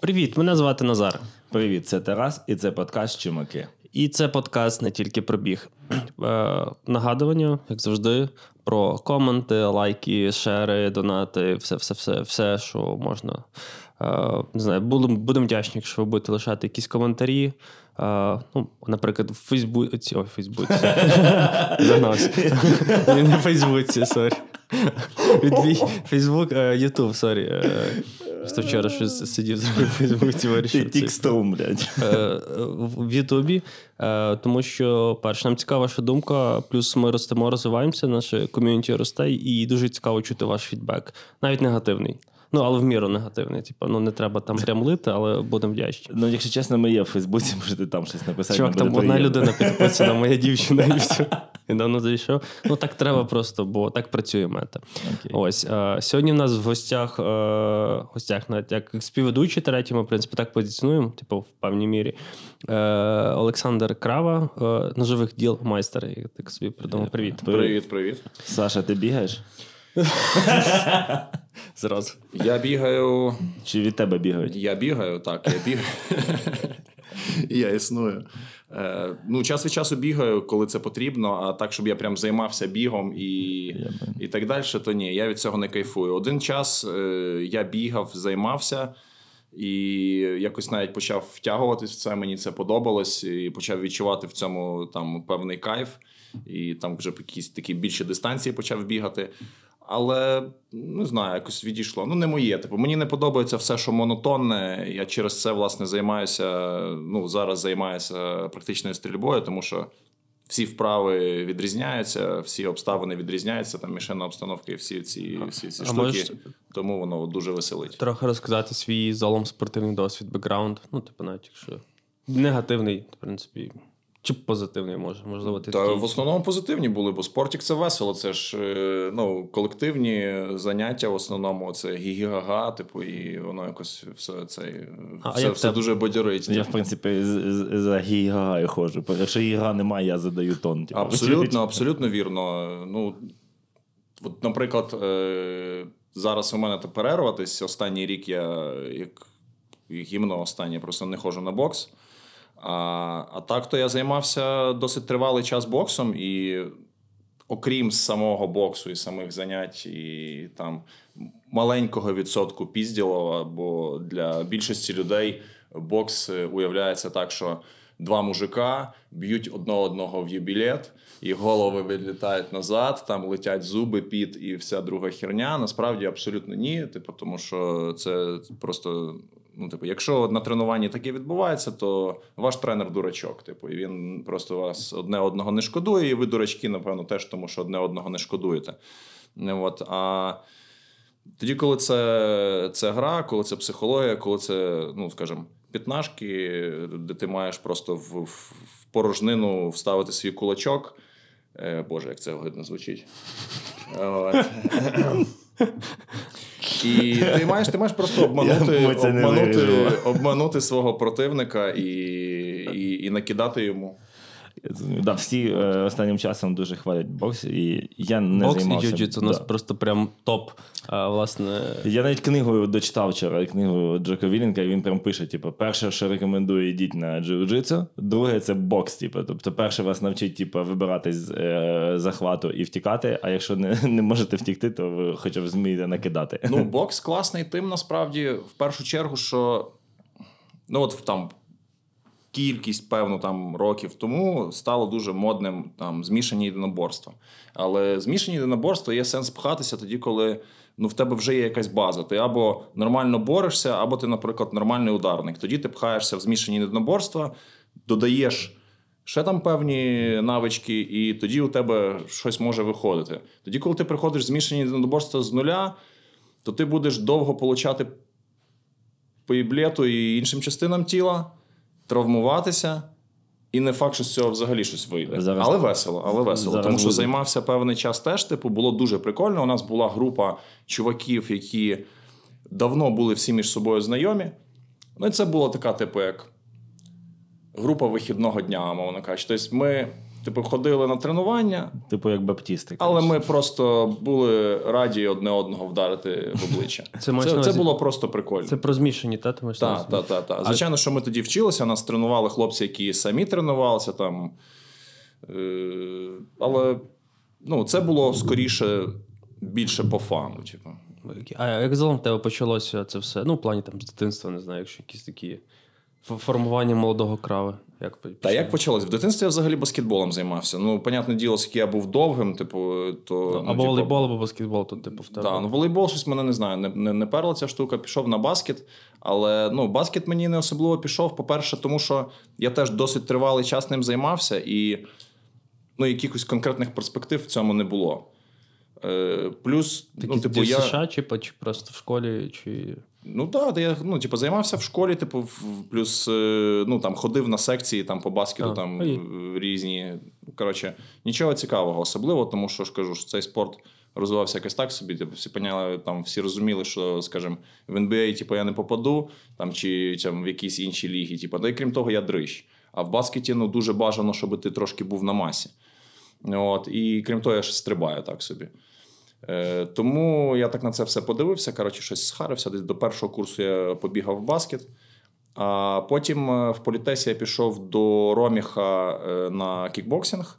Привіт, мене звати Назар. Привіт, це Тарас, і це подкаст Чумаки. І це подкаст не тільки про біг. Е, нагадування, як завжди, про коменти, лайки, шери, донати, все, все, все, все, що можна. Е, не знаю, будемо будем вдячні, якщо ви будете лишати якісь коментарі. Е, ну, Наприклад, в Фейсбуці. Ой, в Фейсбуці. Не в Фейсбуці, sorry. Фейсбук, Ютуб, sorry. Е, Просто вчора щось сидів зробив в Фейсбуці, вирішив. Блядь. Е, в в Ютубі, е, тому що перше, нам цікава ваша думка, плюс ми ростемо, розвиваємося, наше ком'юніті росте, і дуже цікаво чути ваш фідбек, навіть негативний. Ну, але в міру негативний. Типу, ну не треба там прям лити, але будемо вдячні. Ну, якщо чесно, ми є в Фейсбуці, можете там щось написати. Чувак, там одна людина підписана, моя дівчина, і все. І давно зайшов. Ну так треба просто, бо так працює мета. Окей. Ось е, сьогодні в нас в гостях, е, гостях навіть як співведучий третій, ми в принципі так позиціонуємо, типу, в певній мірі. Е, Олександр Крава, е, ножових діл майстер. Я так собі придумав. Привіт. Привіт, привіт. Саша, ти бігаєш? Зразу. Я бігаю. Чи від тебе бігають? Я бігаю, так, я бігаю. Я існую. Е, ну, час від часу бігаю, коли це потрібно, а так, щоб я прям займався бігом і, і так далі, то ні, я від цього не кайфую. Один час е, я бігав, займався. І якось навіть почав втягуватись в це. Мені це подобалось, і почав відчувати в цьому там певний кайф, і там вже якісь такі більші дистанції почав бігати. Але не знаю, якось відійшло. Ну, не моє. Типу, мені не подобається все, що монотонне. Я через це власне займаюся. Ну зараз займаюся практичною стрільбою, тому що всі вправи відрізняються, всі обставини відрізняються, там мішена обстановка і всі ці, всі ці А штуки. можеш- Тому воно дуже веселить. Трохи розказати свій залом спортивний досвід, бекграунд. Ну, типу, навіть якщо негативний, в принципі, чи позитивний може, можливо, ти Та такий- в основному позитивні були, бо спортик це весело. Це ж е, ну, колективні заняття. В основному це гі-га-га, типу, і воно якось все це А все, все дуже бадьорить. Я, в принципі, за гігагаю ходжу. Якщо гіга немає, я задаю тон. типу. Абсолютно, абсолютно вірно. Ну, от, наприклад, е, зараз у мене то перерватись. Останній рік я як гімно останнє просто не ходжу на бокс. А, а так то я займався досить тривалий час боксом, і окрім самого боксу і самих занять, і там маленького відсотку пізділова, бо для більшості людей бокс е, уявляється так, що два мужика б'ють одного одного в юбілет, і голови відлітають назад, там летять зуби, піт і вся друга херня. Насправді абсолютно ні. Типу, тому що це просто. Ну, типу, якщо на тренуванні таке відбувається, то ваш тренер дурачок. Типу, і він просто вас одне одного не шкодує, і ви дурачки, напевно, теж тому, що одне одного не шкодуєте. От, а тоді, коли це, це гра, коли це психологія, коли це, ну скажімо, п'ятнашки, де ти маєш просто в, в, порожнину вставити свій кулачок. Е, Боже, як це огидно звучить. І ти маєш, ти маєш просто обманути, обманути, обманути свого противника і, і, і накидати йому. Да, всі е, останнім часом дуже хвалять бокс, і я не Бокс і займався. джиу-джитсу у нас просто прям топ. А, власне, Я навіть книгу дочитав вчора, книгу Джока Вілінка, і він прям пише: типу, перше, що рекомендую, йдіть на джиу-джитсу, друге це бокс. Типу. Тобто, перше вас навчить типу, вибирати з е, захвату і втікати, а якщо не, не можете втікти, то ви хоча б змієте накидати. Ну, бокс класний тим, насправді, в першу чергу, що ну, от там кількість, певно, там років тому стало дуже модним там змішані єдиноборства. Але змішані єдиноборства є сенс пхатися тоді, коли ну, в тебе вже є якась база. Ти або нормально борешся, або ти, наприклад, нормальний ударник. Тоді ти пхаєшся в змішані єдиноборства, додаєш. Ще там певні навички, і тоді у тебе щось може виходити. Тоді, коли ти приходиш змішані єдиноборства з нуля, то ти будеш довго получати по іблету і іншим частинам тіла, травмуватися, і не факт, що з цього взагалі щось вийде. Зараз- але весело, але весело. Зараз Тому що буде. займався певний час теж, типу, було дуже прикольно. У нас була група чуваків, які давно були всі між собою знайомі. Ну, і це була така, типу, як група вихідного дня, мовно кажучи. Тобто ми типу, ходили на тренування, Типу, як баптісти. але ми просто були раді одне одного вдарити в обличчя. Це це, це було просто прикольно. Це про змішані, та? На Так, так, так, так. Звичайно, що ми тоді вчилися, нас тренували хлопці, які самі тренувалися там. Е, але ну, це було скоріше більше по фану. Типу. А як загалом в тебе почалося це все? Ну, в плані там з дитинства, не знаю, якщо якісь такі формування молодого крави. Як Та як почалось? В дитинстві я взагалі баскетболом займався. Ну, понятне діло, оскільки я був довгим, типу, то. Ну, ну, або типу, волейбол, або баскетбол, то типу в тебе. Да, ну волейбол щось мене не знаю, не, не, не перла ця штука, пішов на баскет. Але ну, баскет мені не особливо пішов. По-перше, тому що я теж досить тривалий час ним займався, і ну, якихось конкретних перспектив в цьому не було. Е, плюс, Такі ну, типу, в я. США, чи, чи просто в школі, чи. Ну так, да, я ну, типу, займався в школі, типу, плюс е, ну, там, ходив на секції там, по баскету, А, там ой. е, різні. Коротше, нічого цікавого, особливо, тому що ж кажу, що цей спорт розвивався якось так собі. Типу, всі поняли, там, всі розуміли, що, скажімо, в NBA типу, я не попаду, там, чи там, в якісь інші ліги. Типу, да і крім того, я дрищ. А в баскеті ну, дуже бажано, щоб ти трошки був на масі. От, і крім того, я ще стрибаю так собі. Е, тому я так на це все подивився. Коротше, щось схарився. Десь до першого курсу я побігав в баскет. А потім е, в політесі я пішов до Роміха е, на кікбоксинг.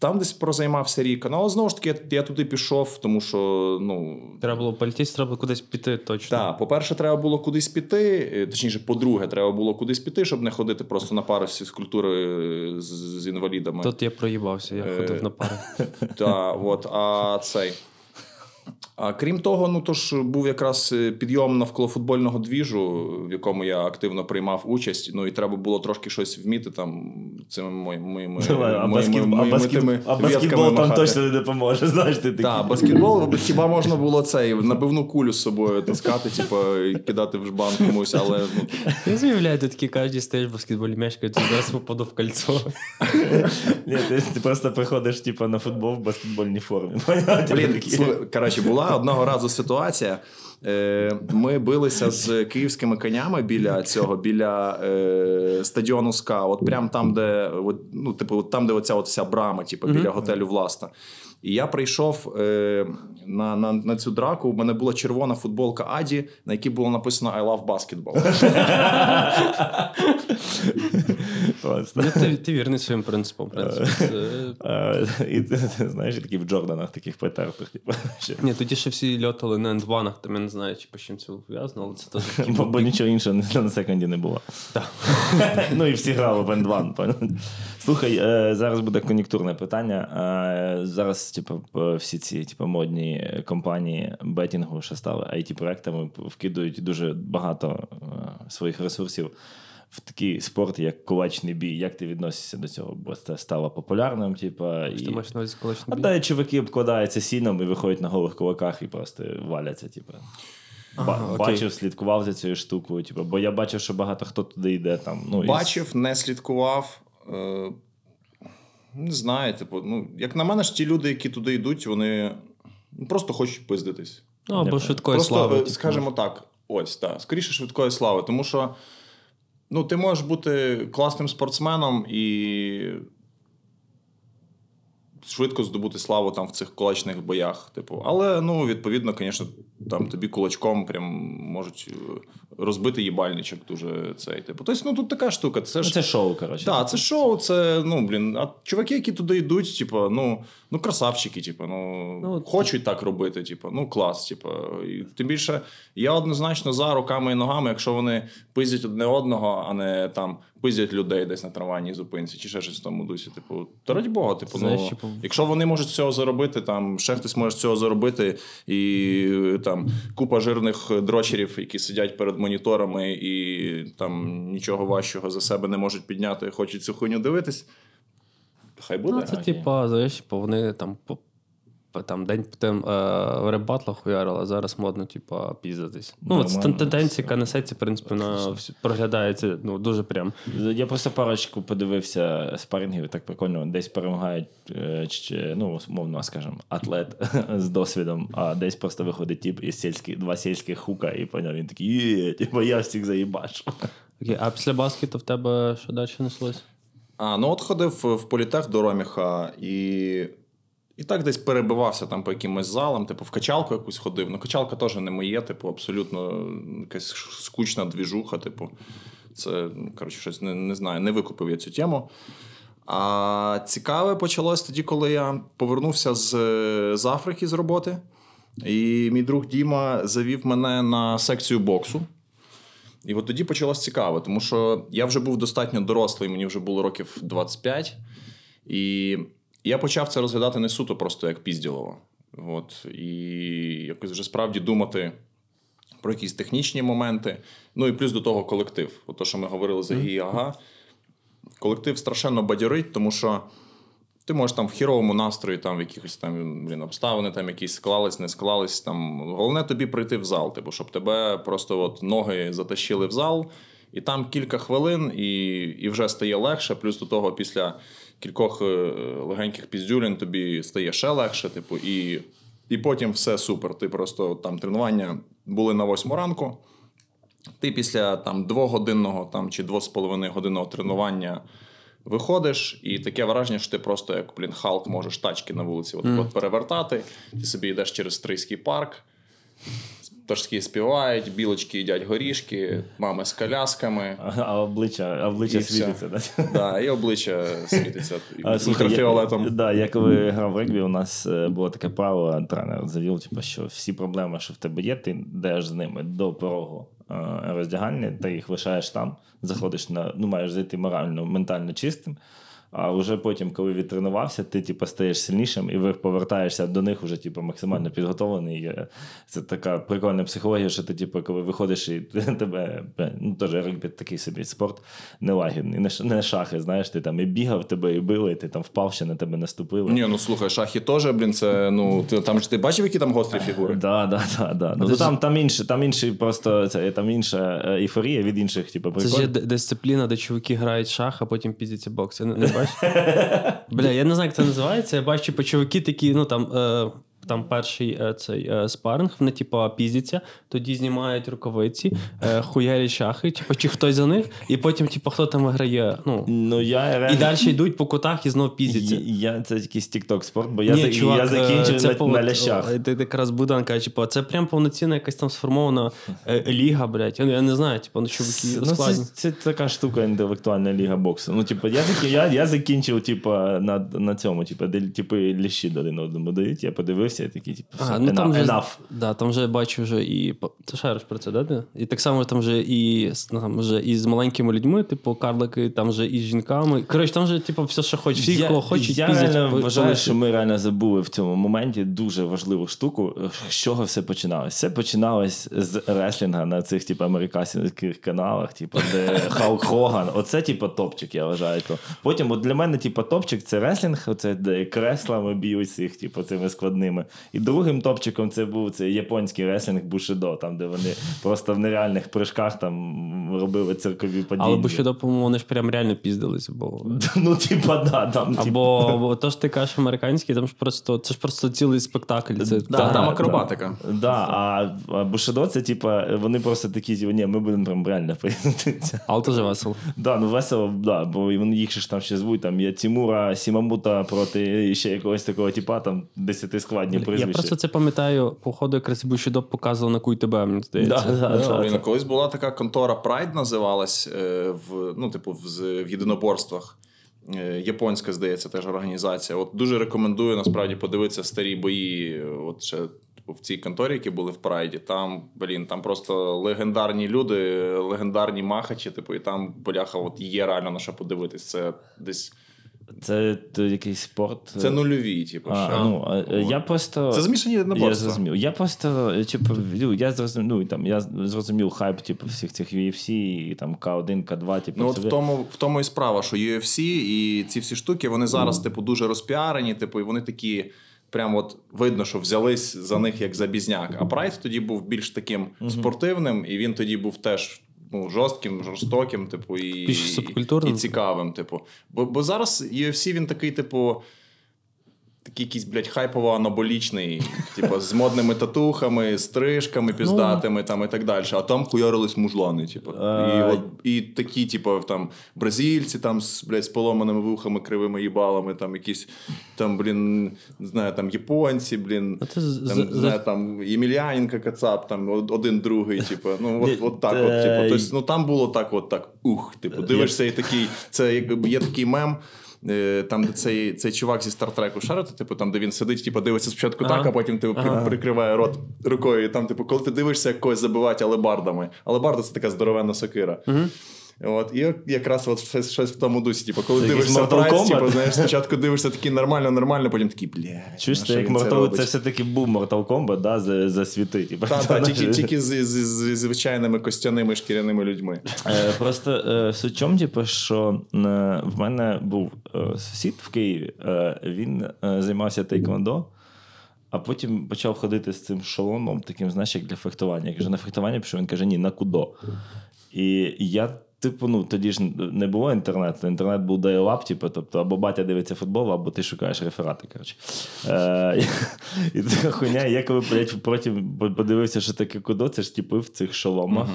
Там десь прозаймався рік. Ну, але знову ж таки, я, я туди пішов, тому що ну, Треба було політись, треба було кудись піти точно. так, по-перше, треба було кудись піти. е, Точніше, по-друге, треба було кудись піти, щоб не ходити просто на пари з фізкультури е, з, з інвалідами. Тут я проїбався, я Е, ходив на пари. Так, от, а цей. А крім того, ну то ж був якраз е, підйом навколо футбольного двіжу, в якому я активно приймав участь. Ну і треба було трошки щось вміти там цими моїми тими а баскетбол там махати. точно не допоможе. Знаєш, ти. Так, баскетбол хіба можна було цей набивну кулю з собою таскати, типу, і кидати в жбан комусь, але ну, Я з'являю, ти кожен стоїш в баскетболі м'яч, кажуть, зараз попаду в кольцо. Ні, ти, ти просто приходиш типу, на футбол в баскетбольній формі. Блін, такий. Була одного разу ситуація. Е, Ми билися з київськими конями біля цього, біля е, стадіону СКА. От прям там, де от, ну, типу, от там, де оця от вся брама, типу, біля готелю Власта. І я прийшов е, на, на, на цю драку. У мене була червона футболка Аді, на якій було написано I love basketball. Ну, ти, ти вірний своїм принципам. Це- А, І знаєш, такі в Джорданах таких потертих. Типу. Ні, тоді ще всі льотали на ендванах, там я не знаю, чи по чим це пов'язано, але це теж Бо, бо нічого іншого на- на секунді не було. Так. ну і всі грали в N2. Слухай, е, зараз буде кон'юнктурне питання. Е, Зараз, типу, всі ці типу, модні компанії бетінгу, що стали it-проектами, вкидують дуже багато своїх ресурсів. В такий спорт, як кулачний бій, як ти відносишся до цього? Бо це стало популярним, типа, Ти і... маєш на увазі А колишній бій? де чуваки обкладаються сіном і виходять на голих кулаках і просто валяться, типу. Ба- Ага, окей. бачив, слідкував за цією штукою. Типу, бо я бачив, що багато хто туди йде там. Ну, Бачив, не слідкував. Е, не знаю, типу, ну, як на мене ж ті люди, які туди йдуть, вони просто хочуть пиздитись. Ну, або швидкої Просто, слави. е, типу. скажімо так, ось, так, скоріше швидкої слави. Тому що ну, ти можеш бути класним спортсменом і швидко здобути славу там в цих кулачних боях. Типу. Але, ну, відповідно, звісно, там тобі кулачком прям можуть е, розбити їбальничок дуже цей. Типу. Тобто, ну тут така штука. Це Ну, ж це шоу, коротше. так, це шоу, це, ну, блін, а чуваки, які туди йдуть, типу, ну, ну красавчики, типу, ну, Ну, хочуть так робити, типу, ну, клас, типу. І тим більше, я однозначно за руками і ногами, якщо вони пиздять одне одного, а не там пиздять людей десь на трамвайній зупинці, чи ще щось в тому дусі. Типу, то раді Бога, типу, Знаєш, ну, типу- якщо вони можуть з цього заробити, там ще хтось може з цього заробити, і там купа жирних дрочерів, які сидять перед моніторами і там нічого важчого за себе не можуть підняти, хочуть цю хуйню дивитись. Хай буде. Ну, це типа, знаєш, типу, вони там по- Там день по тим е, в ребатлах хуярили, а зараз модно, типа, піздатись. Ну, Нормально. тенденція, яка несеться, в принципі, на проглядається ну, дуже прям. Я просто парочку подивився спарингів, так прикольно. Десь перемагають, е, ну, умовно, скажімо, атлет з досвідом, а десь просто виходить тип із сільських, два сільських хука, і поняв, він такий, є, типу, я всіх заїбашу. Окей, а після баскету в тебе що далі неслось? А, ну от ходив в політех до Роміха і. І так десь перебивався там по якимось залам, типу, в качалку якусь ходив. Ну, качалка теж не моє, типу, абсолютно якась скучна двіжуха, типу. Це, ну, коротше, щось не, не знаю, не викупив я цю тему. А цікаве почалось тоді, коли я повернувся з, з Африки з роботи. І мій друг Діма завів мене на секцію боксу. І от тоді почалось цікаво, тому що я вже був достатньо дорослий, мені вже було років 25. І я почав це розглядати не суто просто як пізділово. От, І якось вже справді думати про якісь технічні моменти. Ну і плюс до того колектив. От то, що ми говорили за ГІ ага. Колектив страшенно бадьорить, тому що ти можеш там в хіровому настрої, там в якихось там блін, обставини, там якісь склались, не склались. Там головне тобі прийти в зал, типу, щоб тебе просто от ноги затащили в зал, і там кілька хвилин, і і вже стає легше. Плюс до того, після кількох е, легеньких піздюлін тобі стає ще легше. Типу, і і потім все супер. Ти просто там тренування були на восьму ранку. Ти після там двогодинного там, чи двох з половиною годинного тренування виходиш, і таке враження, що ти просто як блін, Халк можеш тачки на вулиці от, mm. от перевертати. Ти собі йдеш через Стрийський парк. Пташки співають, білочки їдять горішки, мами з колясками. А обличчя обличчя світиться, так? Да, і обличчя світиться ультрафіолетом. Я, да, я коли грав в регбі, у нас е, було таке правило, тренер завів, типу, що всі проблеми, що в тебе є, ти йдеш з ними до порогу е, роздягальні, ти їх лишаєш там, заходиш на ну, маєш зайти морально, ментально чистим. А вже потім, коли відтренувався, ти типу, стаєш сильнішим і повертаєшся до них вже типу, максимально підготовлений. Це така прикольна психологія, що ти, типу, коли виходиш і тебе ну теж регбі такий собі спорт нелагідний. Не, не шахи, знаєш, ти там і бігав, тебе і били, і ти там впав, ще на тебе наступили. Ні, ну слухай, шахи теж, блін, це ну ти там ж ти бачив, які там гострі фігури? Да, да, да, да. Ну, там там інше, там інший просто це там інша е, ейфорія від інших, типу, приколь. Це ж дисципліна, де чуваки грають шах, а потім піздяться бокс. Бля, я не знаю, як це називається. Я бачу, типу, чуваки такі, ну там. Е, там перший е, цей е, спаринг, вони, типу, піздяться, тоді знімають рукавиці, е, хуярять шахи, типу, чи хтось за них, і потім, типу, хто там виграє. Ну, ну я реально... І далі йдуть по кутах і знов піздяться. Я, Це якийсь тікток спорт, бо я, Ні, чувак, я закінчив це на, пов... на лящах. Ти якраз Будан каже, типу, це прям повноцінна якась там сформована ліга, блядь. Я не знаю, типу, ну чуваки ну, це, це така штука інтелектуальна ліга боксу. Ну, типу, я я, я закінчив, типу, на на цьому, типу, де типу, лящі один одному дають. Я подивився, і такий, типу, все, ну, там enough. Вже, да, там вже бачу вже і. Ти шариш про це, да? І так само там вже і ну, там вже і з маленькими людьми, типу, карлики, там вже і з жінками. Коротше, там вже, типу, все, що хочуть. Всі, кого хочуть, Я піздять, реально вважаю, що ми реально забули в цьому моменті дуже важливу штуку, з чого все починалося. Все починалось з реслінга на цих, типу, американських каналах, типу, де Халк Хоган. Оце, типу, топчик, я вважаю. То. Потім, от для мене, типу, топчик це реслінг, оце де креслами б'ють цих, типу, цими складними. І другим топчиком це був це японський реслінг Бушидо, там, де вони просто в нереальних прыжках там робили циркові події. Але Бушидо, по-моєму, вони ж прям реально піздились. Бо... Ну, типа, да, там. Або, або то ж ти кажеш американський, там ж просто це ж просто цілий спектакль. Це, да, та, Там акробатика. Да, да а, а Бушидо, це типа, вони просто такі, типу, ні, ми будемо прям реально поєднатися. Але теж весело. Да, ну весело, да, бо їх ж там ще звуть, там є Тімура, Сімамута проти ще якогось такого типа, там десятискладні прізвища. Я просто це пам'ятаю, походу, якраз Бушидо показував на КУЙТБ, мені здається. Да, да, да, Колись була така контора Pride називалась е, в ну, типу, в, в єдиноборствах. Е, японська, здається, теж організація. От Дуже рекомендую насправді подивитися старі бої. От ще типу, в цій конторі, які були в Прайді. Там, блін, там просто легендарні люди, легендарні махачі. Типу, і там боляха, от є реально на що подивитись. Це десь. Це якийсь спорт. Це нульові, типу. А, ну, я просто... Це змішані Я зрозумів. Я просто, типу, я зрозумів, ну, там, я зрозумів хайп, типу, всіх цих UFC, і там К1, К2, типу. Ну, от в тому, в тому і справа, що UFC і ці всі штуки, вони зараз, mm. типу, дуже розпіарені, типу, і вони такі. Прям от видно, що взялись за них як за бізняк. А Прайд тоді був більш таким спортивним, і він тоді був теж ну, жорстким, жорстоким, типу, і і, і цікавим. Типу. Бо бо зараз UFC він такий, типу. Такий якийсь, блядь, хайпово анаболічний, типу, з модними татухами, стрижками піздатими там і так далі. А там хуярились мужлани, типу. І, от, і такі, типу, там бразильці там з, блядь, з поломаними вухами, кривими їбалами, там якісь там, блін, не знаю, там японці, блін, там, не знаю, там Ємельяненко, Кацап, там один другий, типу, ну от, от так, е, от, типу. Тобто, ну там було так, от так, ух, типу, дивишся і такий, це як є такий мем. Е, Там, де цей, цей чувак зі стартреку шарити, типу, там, де він сидить, типу, дивиться спочатку Ага. так, а потім типу, ага. прикриває рот рукою. І там, типу, коли ти дивишся, як когось забивати алебардами. Алебарда це така здоровенна сокира. От, і якраз от щось, щось в тому дусі. Типу, коли Це дивишся прайс, типу, знаєш, спочатку дивишся такий нормально, нормально, потім такий, блядь. Чуєш, це як Mortal, робить?» це все-таки був Mortal Kombat, да, за, за світи. Типу, Та, та, тільки, тільки з, з, з, з звичайними костяними шкіряними людьми. Е, Просто е, суть чому, типу, що е, в мене був е, сусід в Києві, е, він е, займався тейквондо, а потім почав ходити з цим шоломом, таким, знаєш, як для фехтування. Я кажу, на фехтування пішов, він каже, ні, на кудо. І я. Типу, ну тоді ж не було інтернету. Інтернет був dial-up, типу, тобто або батя дивиться футбол, або ти шукаєш реферати. Коротше. Е, і така хуйня, я коли блядь, потім подивився, що таке кудо, це ж типи в цих шоломах.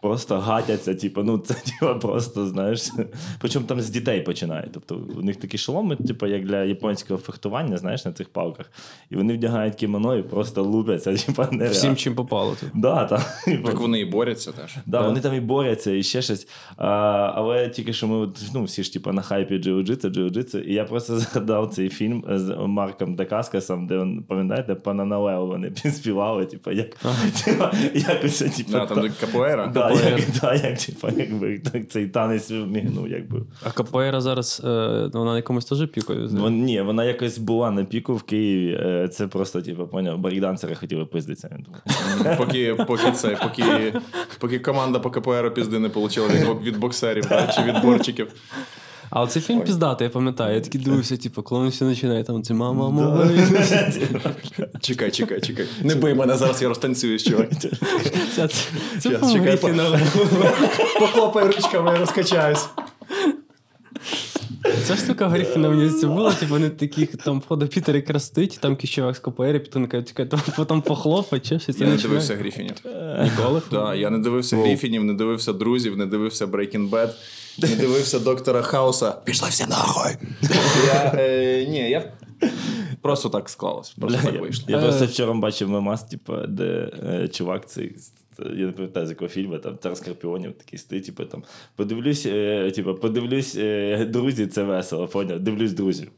Просто гатяться, типу, ну це типу, просто, знаєш. Причому там з дітей починають. Тобто у них такі шоломи, типу, як для японського фехтування, знаєш, на цих палках. І вони вдягають кімоно і просто лупяться, типу, нереально. Всім чим попало. Типу. Да, та. Так вони і борються теж. Да, вони там і борються, і ще щось. А, але тільки що ми ну, всі ж типу, на хайпі джиу-джитсу, джиу-джитсу, і я просто згадав цей фільм з Марком Декаскасом, де він, пам'ятаєте, Пананалео вони підспівали, типу, як, типу, якось, типу, Да, там капоера. да, як, да, як, типу, якби, так, цей танець ну, якби. А КПР зараз е, вона на якомусь теж пікою. Вон, ні, вона якось була на піку в Києві. Е, Це просто, типу, поняв, барікдансери хотіли пиздитися. Поки, поки, це, поки, поки команда по КПР пізди не отримала від, боксерів да, чи від борчиків. А цей фільм піздатий, я пам'ятаю. Я такий дивився, типу, коли він все починає, там це мама, мама. Чекай, чекай, чекай. Не бий мене, зараз я розтанцююсь, чувак. Це, чекай, Похлопай ручками, я розкачаюсь. Ця штука Гріфіна мені здається була, типу, вони такі там входу Пітер крастить, там чувак з КПР, потім кажуть, то потім похлопай, чи щось. Я не дивився Гріфінів. Ніколи. Так, я не дивився Гріфінів, не дивився друзів, не дивився Breaking Bad, не дивився доктора Хауса. Пішли всі нахуй. Я, е, ні, я просто так склалось. Просто Бля, так я, вийшло. я просто вчора бачив мемас, типу, де е, чувак цей. Я не пам'ятаю, з якого фільму, там цар Скорпіонів такий стоїть, типу, там, подивлюсь, е, типу, подивлюсь, е, друзі, це весело, поняв, дивлюсь друзів.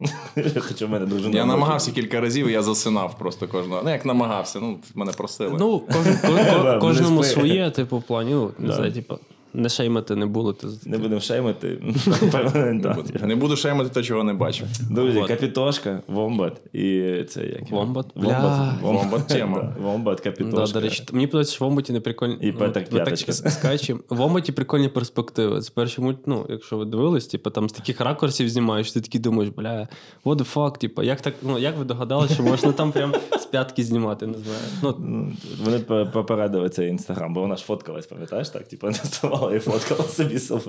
Хоча в мене дружина. Я намагався кілька разів, і я засинав просто кожного. Ну, як намагався, ну, мене просили. Ну, кожному своє, типу, в плані, ну, не знаю, типу, не шеймати не було. Ти... Не будемо шеймити. Не, буду, не шеймати те, чого не бачив. Друзі, капітошка, вомбат і це як? Вомбат? Вомбат, тема. Вомбат, капітошка. до речі, мені подобається, що в Омбаті не прикольні. І Петр П'яточка. скачі. В Омбаті прикольні перспективи. З першим ну, якщо ви дивились, типу, там з таких ракурсів знімаєш, ти такий думаєш, бля, what the fuck, типу, як так, ну, як ви догадалися, що можна там прям з п'ятки знімати, не знаю. Ну, Ну, Вони попередили цей інстаграм, бо вона ж фоткалась, пам'ятаєш, так? Типу, і фоткала собі це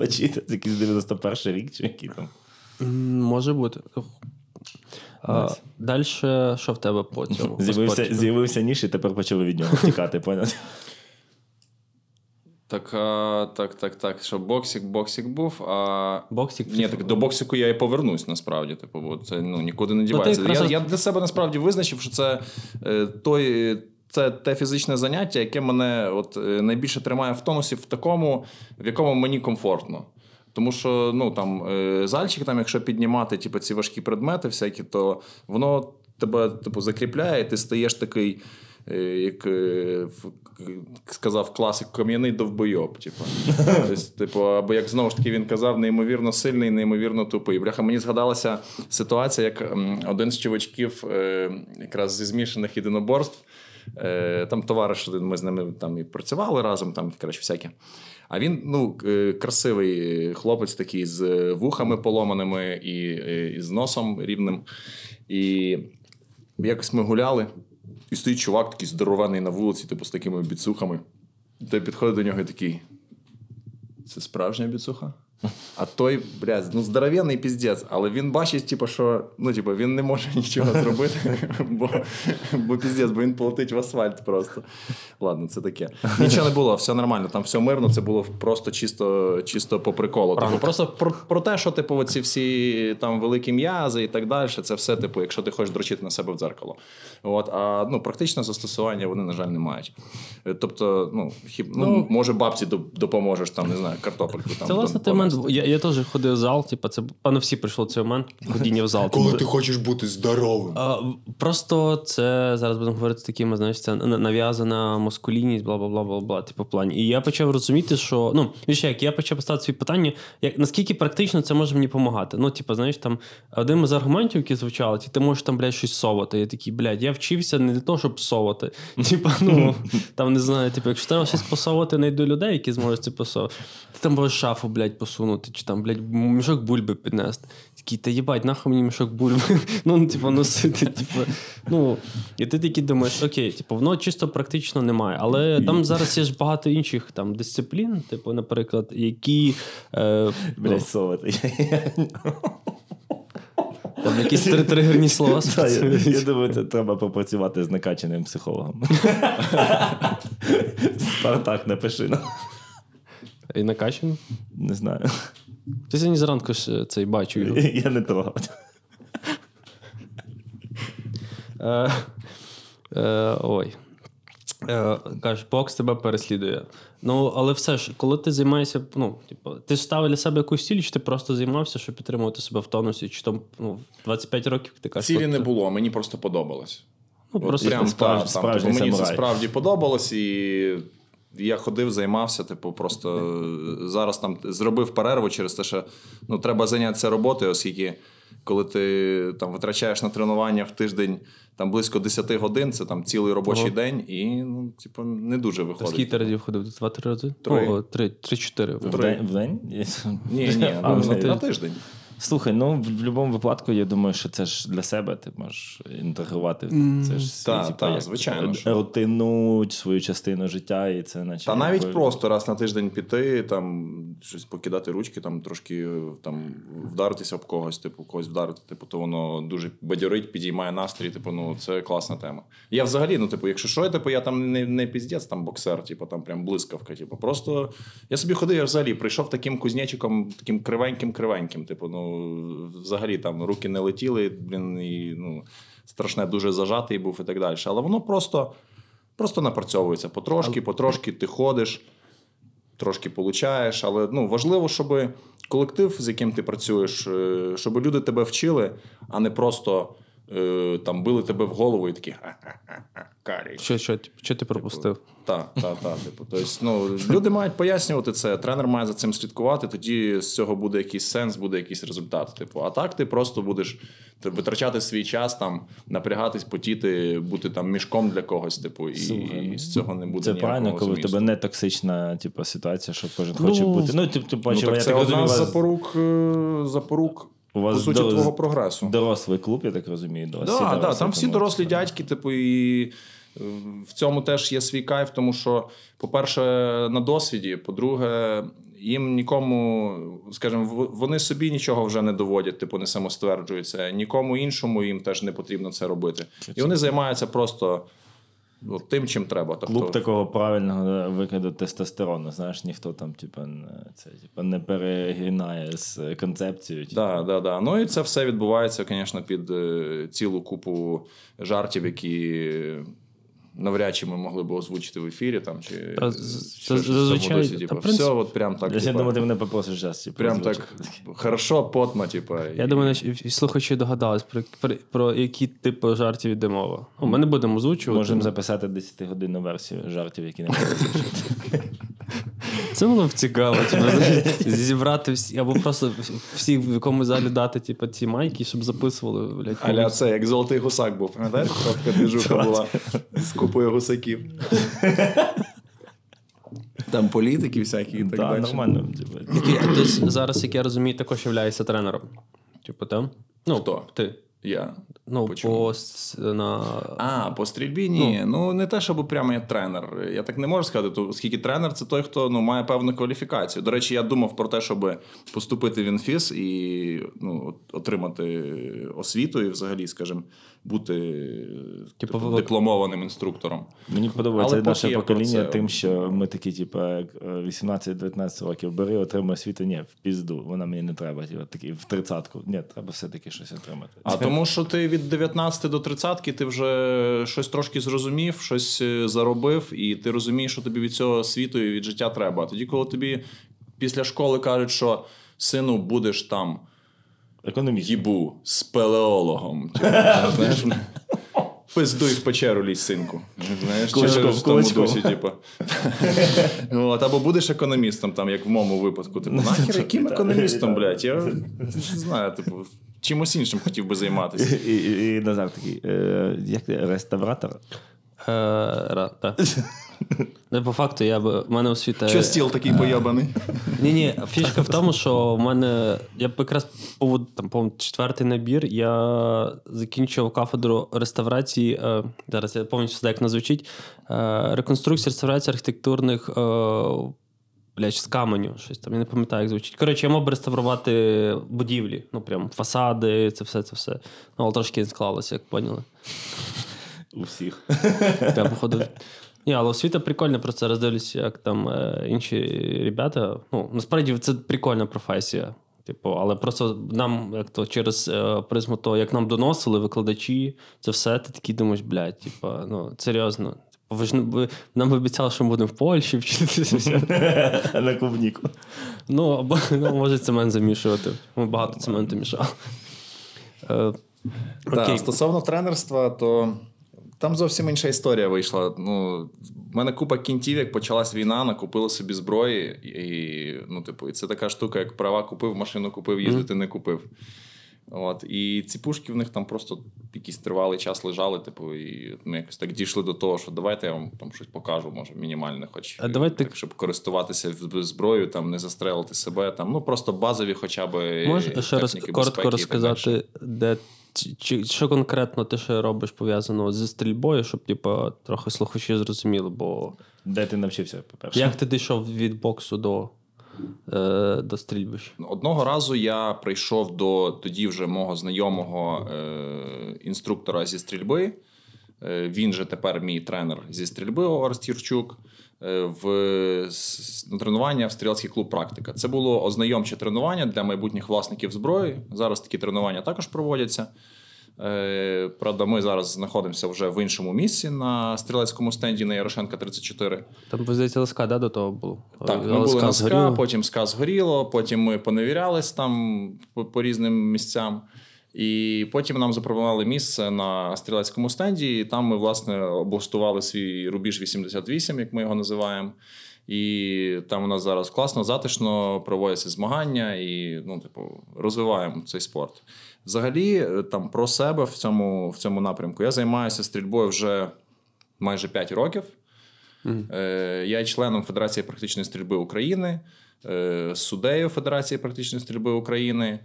якийсь 91 рік чи який там. може бути. А, далі, що в тебе по цьому? З'явився, з'явився ніж, і тепер почали від нього втікати, поняв? Так, а, так, так, так. Що боксик, боксик був. А... Боксик, Ні, так до боксику я і повернусь насправді. Типу, бо це ну, нікуди не дівається. якраз я, от- я для себе насправді визначив, що це е, той. Це те фізичне заняття, яке мене от, е, найбільше тримає в тонусі в такому, в якому мені комфортно. Тому що ну, там, е, зальчик, там, якщо піднімати типу, ці важкі предмети, всякі, то воно тебе типу, закріпляє, і ти стаєш такий, е, як сказав класик, кам'яний довбойоб. Типу. Тобто, типу, або як знову ж таки він казав, неймовірно сильний, неймовірно тупий. Бляха, мені згадалася ситуація, як один з чувачків якраз зі змішаних єдиноборств. Е, Там товариш ми з ними там і працювали разом, там, коротше, всяке. А він ну, е, красивий хлопець такий з е, вухами поломаними і, і з носом рівним. І якось ми гуляли, і стоїть чувак такий здорований на вулиці, типу з такими біцухами. Той підходить до нього і такий. Це справжня біцуха? А той, блядь, ну здоровенний піздець, але він бачить, типу, що ну, типу, він не може нічого зробити, бо, бо піздець, бо він полетить в асфальт просто. Ладно, це таке. Нічого не було, все нормально, там все мирно, це було просто чисто, чисто по приколу. Типу, просто про, про те, що типу, оці всі там великі м'язи і так далі, це все, типу, якщо ти хочеш дрочити на себе в дзеркало. От, а ну, практичне застосування вони, на жаль, не мають. Е, Тобто, ну, хіб, ну, може, бабці допоможеш, там, не знаю, картопельку там. Це власне той момент. Я, я теж ходив в зал, типу, це певно всі прийшли в цей момент ходіння в зал. Коли ти хочеш бути здоровим. А, просто це зараз будемо говорити такими, знаєш, це нав'язана маскулінність, бла бла бла бла бла. Типу плані. І я почав розуміти, що ну більше як я почав ставити свої питання, як наскільки практично це може мені допомагати. Ну, типу, знаєш, там один з аргументів, які звучали, ти можеш там, блядь, щось совати. Я такий, блядь, я вчився не для того, щоб совати. Типу, ну там не знаю, типу, якщо треба щось посовувати, знайду людей, які зможуть це посовати. Ти там можеш шафу, блядь, посунути, чи там, блядь, мішок бульби піднести. Такий, та їбать, нахуй мені мішок бульби. Ну, типу, носити, типу. Ну, і ти такий думаєш, окей, типу, воно чисто практично немає. Але там зараз є ж багато інших там дисциплін, типу, наприклад, які. Е, ну, Блять, совати. там якісь три тригерні слова. Я, думаю, це треба попрацювати з накачаним психологом. Спартак, напиши. ну. І накачано. Не знаю. Ти сьогодні зранку ж цей бачу його. Я не трогав. Е, е, ой. Е, кажеш, бокс тебе переслідує. Ну, але все ж, коли ти займаєшся, ну, типу, ти ж ставив для себе якусь ціль, чи ти просто займався, щоб підтримувати себе в тонусі, чи там ну, 25 років ти кажеш. Цілі не було, мені просто подобалось. Ну, От просто прям справж- так, там, справжній мені це самурай. справді подобалось, і я ходив, займався, типу, просто е, зараз там зробив перерву через те, що ну, треба зайнятися роботою, оскільки коли ти там витрачаєш на тренування в тиждень там близько 10 годин, це там цілий робочий Ого. день, і ну, типу, не дуже Та виходить. Скільки ти разів ходив? Два-три рази? Три. О, три, три-чотири. В день? В день? Ні, ні, А, ну, на, на тиждень. Слухай, ну в будь-якому випадку, я думаю, що це ж для себе ти можеш інтегрувати. Це ж свій, Та, типу, та, звичайно, е, рутину, свою частину життя, і це наче. Та навіть якби- просто раз на тиждень піти, там щось покидати ручки, там трошки там вдаритися об когось, типу, когось вдарити, типу, то воно дуже бадьорить, підіймає настрій. Типу, ну це класна тема. Я взагалі, ну, типу, якщо що, я, типу, я там не, не піздець, там боксер, типу, там прям блискавка. Типу, просто я собі ходив, я взагалі прийшов таким кузнечиком, таким кривеньким-кривеньким. Типу, ну, взагалі там руки не летіли, блін, і ну, страшне, дуже зажатий був і так далі. Але воно просто. Просто напрацьовується потрошки, потрошки ти ходиш, трошки получаєш. Але ну, важливо, щоб колектив, з яким ти працюєш, е, щоб люди тебе вчили, а не просто там били тебе в голову і такі «Ха-ха-ха, карі. Що, що, що ти пропустив? Так, так, так. Типу, тобто, ну, люди мають пояснювати це, тренер має за цим слідкувати, тоді з цього буде якийсь сенс, буде якийсь результат. Типу, а так ти просто будеш витрачати свій час, там, напрягатись, потіти, бути там мішком для когось, типу, і, Слухай, ну, з цього не буде. Це ніякого правильно, коли в тебе не токсична типу, ситуація, що кожен Ну, хоче бути. Ну, типу, Ну, бачив, так я це так одна розумію, вас запорук, е, запорук у вас по суті, дорос- твого прогресу. дорослий клуб, я так розумію. Да, дорослі да, там всі дорослі дядьки, типу, і е, в цьому теж є свій кайф, тому що, по-перше, на досвіді, по-друге, їм нікому, скажімо, вони собі нічого вже не доводять, типу, не самостверджуються. Нікому іншому їм теж не потрібно це робити. І вони займаються просто ну, тим, чим треба. Тобто, Клуб такого правильного викиду тестостерону. Знаєш, ніхто там, не, це, типу, не перегинає з концепцією. Типу. Да, да, да. Ну і це все відбувається, звісно, під е, цілу купу жартів, які навряд чи ми могли б озвучити в ефірі. Там, чи Та, щось з- в цьому зазвичай, дусі, та, типу, в принципі- все от прям так. Я типу, думаю, ти мене попросиш зараз. Типу, прям озвучити. так хорошо, потно, типу. Я і- думаю, слухачі догадались, про, про, про які типи жартів йде мова. Ну, Ми не будемо озвучувати. Можемо записати 10-годинну версію жартів, які не можна озвучити. Це було б цікаво, зібрати всі, або просто всі в якомусь залі дати, типу, ці майки, щоб записували. Блядь, Аля це як золотий гусак був, пам'ятаєш? Така двіжуха була з купою гусаків. Там політики всякі і так Так, далі. нормально. Типу. Який- а ти зараз, як я розумію, також являєшся тренером. Типу, там? Ну, Хто? Ти. Я. Ну, По по, на... А, по стрільбі ні. Ну, не те, щоб прямо я тренер. Я так не можу сказати, то, оскільки тренер це той, хто ну, має певну кваліфікацію. До речі, я думав про те, щоб поступити в інфіс і ну, отримати освіту і взагалі, скажімо, бути Типу, типу, дипломованим інструктором. Мені подобається Але наше покоління це- тим, що ми такі, типу, як, е, 18-19 років бери, отримай освіту. Ні, в пізду, вона мені не треба. Типу, такі в тридцятку. Ні, треба все-таки щось отримати. А тому, що ти від 19 до 30 ти вже щось трошки зрозумів, щось е, заробив, і ти розумієш, що тобі від цього світу і від життя треба. Тоді, коли тобі після школи кажуть, що сину будеш там Економіст. їбу спелеологом. Знаєш, Пиздуй в печеру лізь, синку. Знаєш, в тому дусі, типу. От, або будеш економістом, там, як в моєму випадку. Типу, нахер яким економістом, блядь? Я не знаю, типу, чимось іншим хотів би займатися. І, і, і Назар такий, е, як ти, реставратор? Е, ра, та. Ну, по факту, я б, в мене освіта... Що стіл такий поябаний? Ні, ні, фішка в тому, що в мене я б якраз там, по четвертий набір. Я закінчив кафедру реставрації. Е, зараз я повністю знаю, як вона звучить. Е, реконструкція реставрації архітектурних. Е, Блядь, з каменю, щось там, я не пам'ятаю, як звучить. Коротше, я мав би реставрувати будівлі, ну прям фасади, це все, це все. Ну, але трошки не склалося, як поняли. У всіх. Я походу. Ні, але освіта прикольна, просто роздивлюся, як там е, інші ребята. Ну, насправді це прикольна професія. Типу, але просто нам, як то через е, призму того, як нам доносили викладачі, це все, ти такий думаєш, блядь, типу, ну, серйозно. Типу, ви ж ви, нам обіцяли, що ми будемо в Польщі вчитися. На клубніку. Ну, або ну, може цемент замішувати. Ми багато цементу мішали. Е, Так, Окей. стосовно тренерства, то там зовсім інша історія вийшла. Ну, в мене купа кінтів, як почалась війна, накупили собі зброї, і, ну, типу, і це така штука, як права купив, машину купив, їздити не купив. От, і ці пушки в них там просто якийсь тривалий час лежали, типу, і ми якось так дійшли до того, що давайте я вам там щось покажу, може, мінімальне, хоч А давайте- так, щоб користуватися зброєю, там, не застрелити себе. Там, ну просто базові хоча б Можеш ще раз коротко розказати, де чи, що конкретно ти ще робиш пов'язано зі стрільбою, щоб типу, трохи слухачі зрозуміли, бо Де ти навчився, по-перше? як ти дійшов від боксу до, е, до стрільби? Одного разу я прийшов до тоді вже мого знайомого е, інструктора зі стрільби. Е, він же тепер мій тренер зі стрільби Орест Юрчук. Е, В на тренування в стрілецький клуб Практика. Це було ознайомче тренування для майбутніх власників зброї. Зараз такі тренування також проводяться. Е, Правда, ми зараз знаходимося вже в іншому місці на стрілецькому стенді на Ярошенка 34. Там, здається, ЛСК, да, до того було? Так, ми були на згоріло. потім СКА згоріло, потім ми поневірялись там по, по різним місцям. І потім нам запропонували місце на стрілецькому стенді, і там ми, власне, облаштували свій рубіж 88, як ми його називаємо. І там у нас зараз класно, затишно проводяться змагання і ну, типу, розвиваємо цей спорт. Взагалі, там про себе в цьому, в цьому напрямку я займаюся стрільбою вже майже 5 років. Е, Я є членом Федерації практичної стрільби України, е, суддею Федерації практичної стрільби України,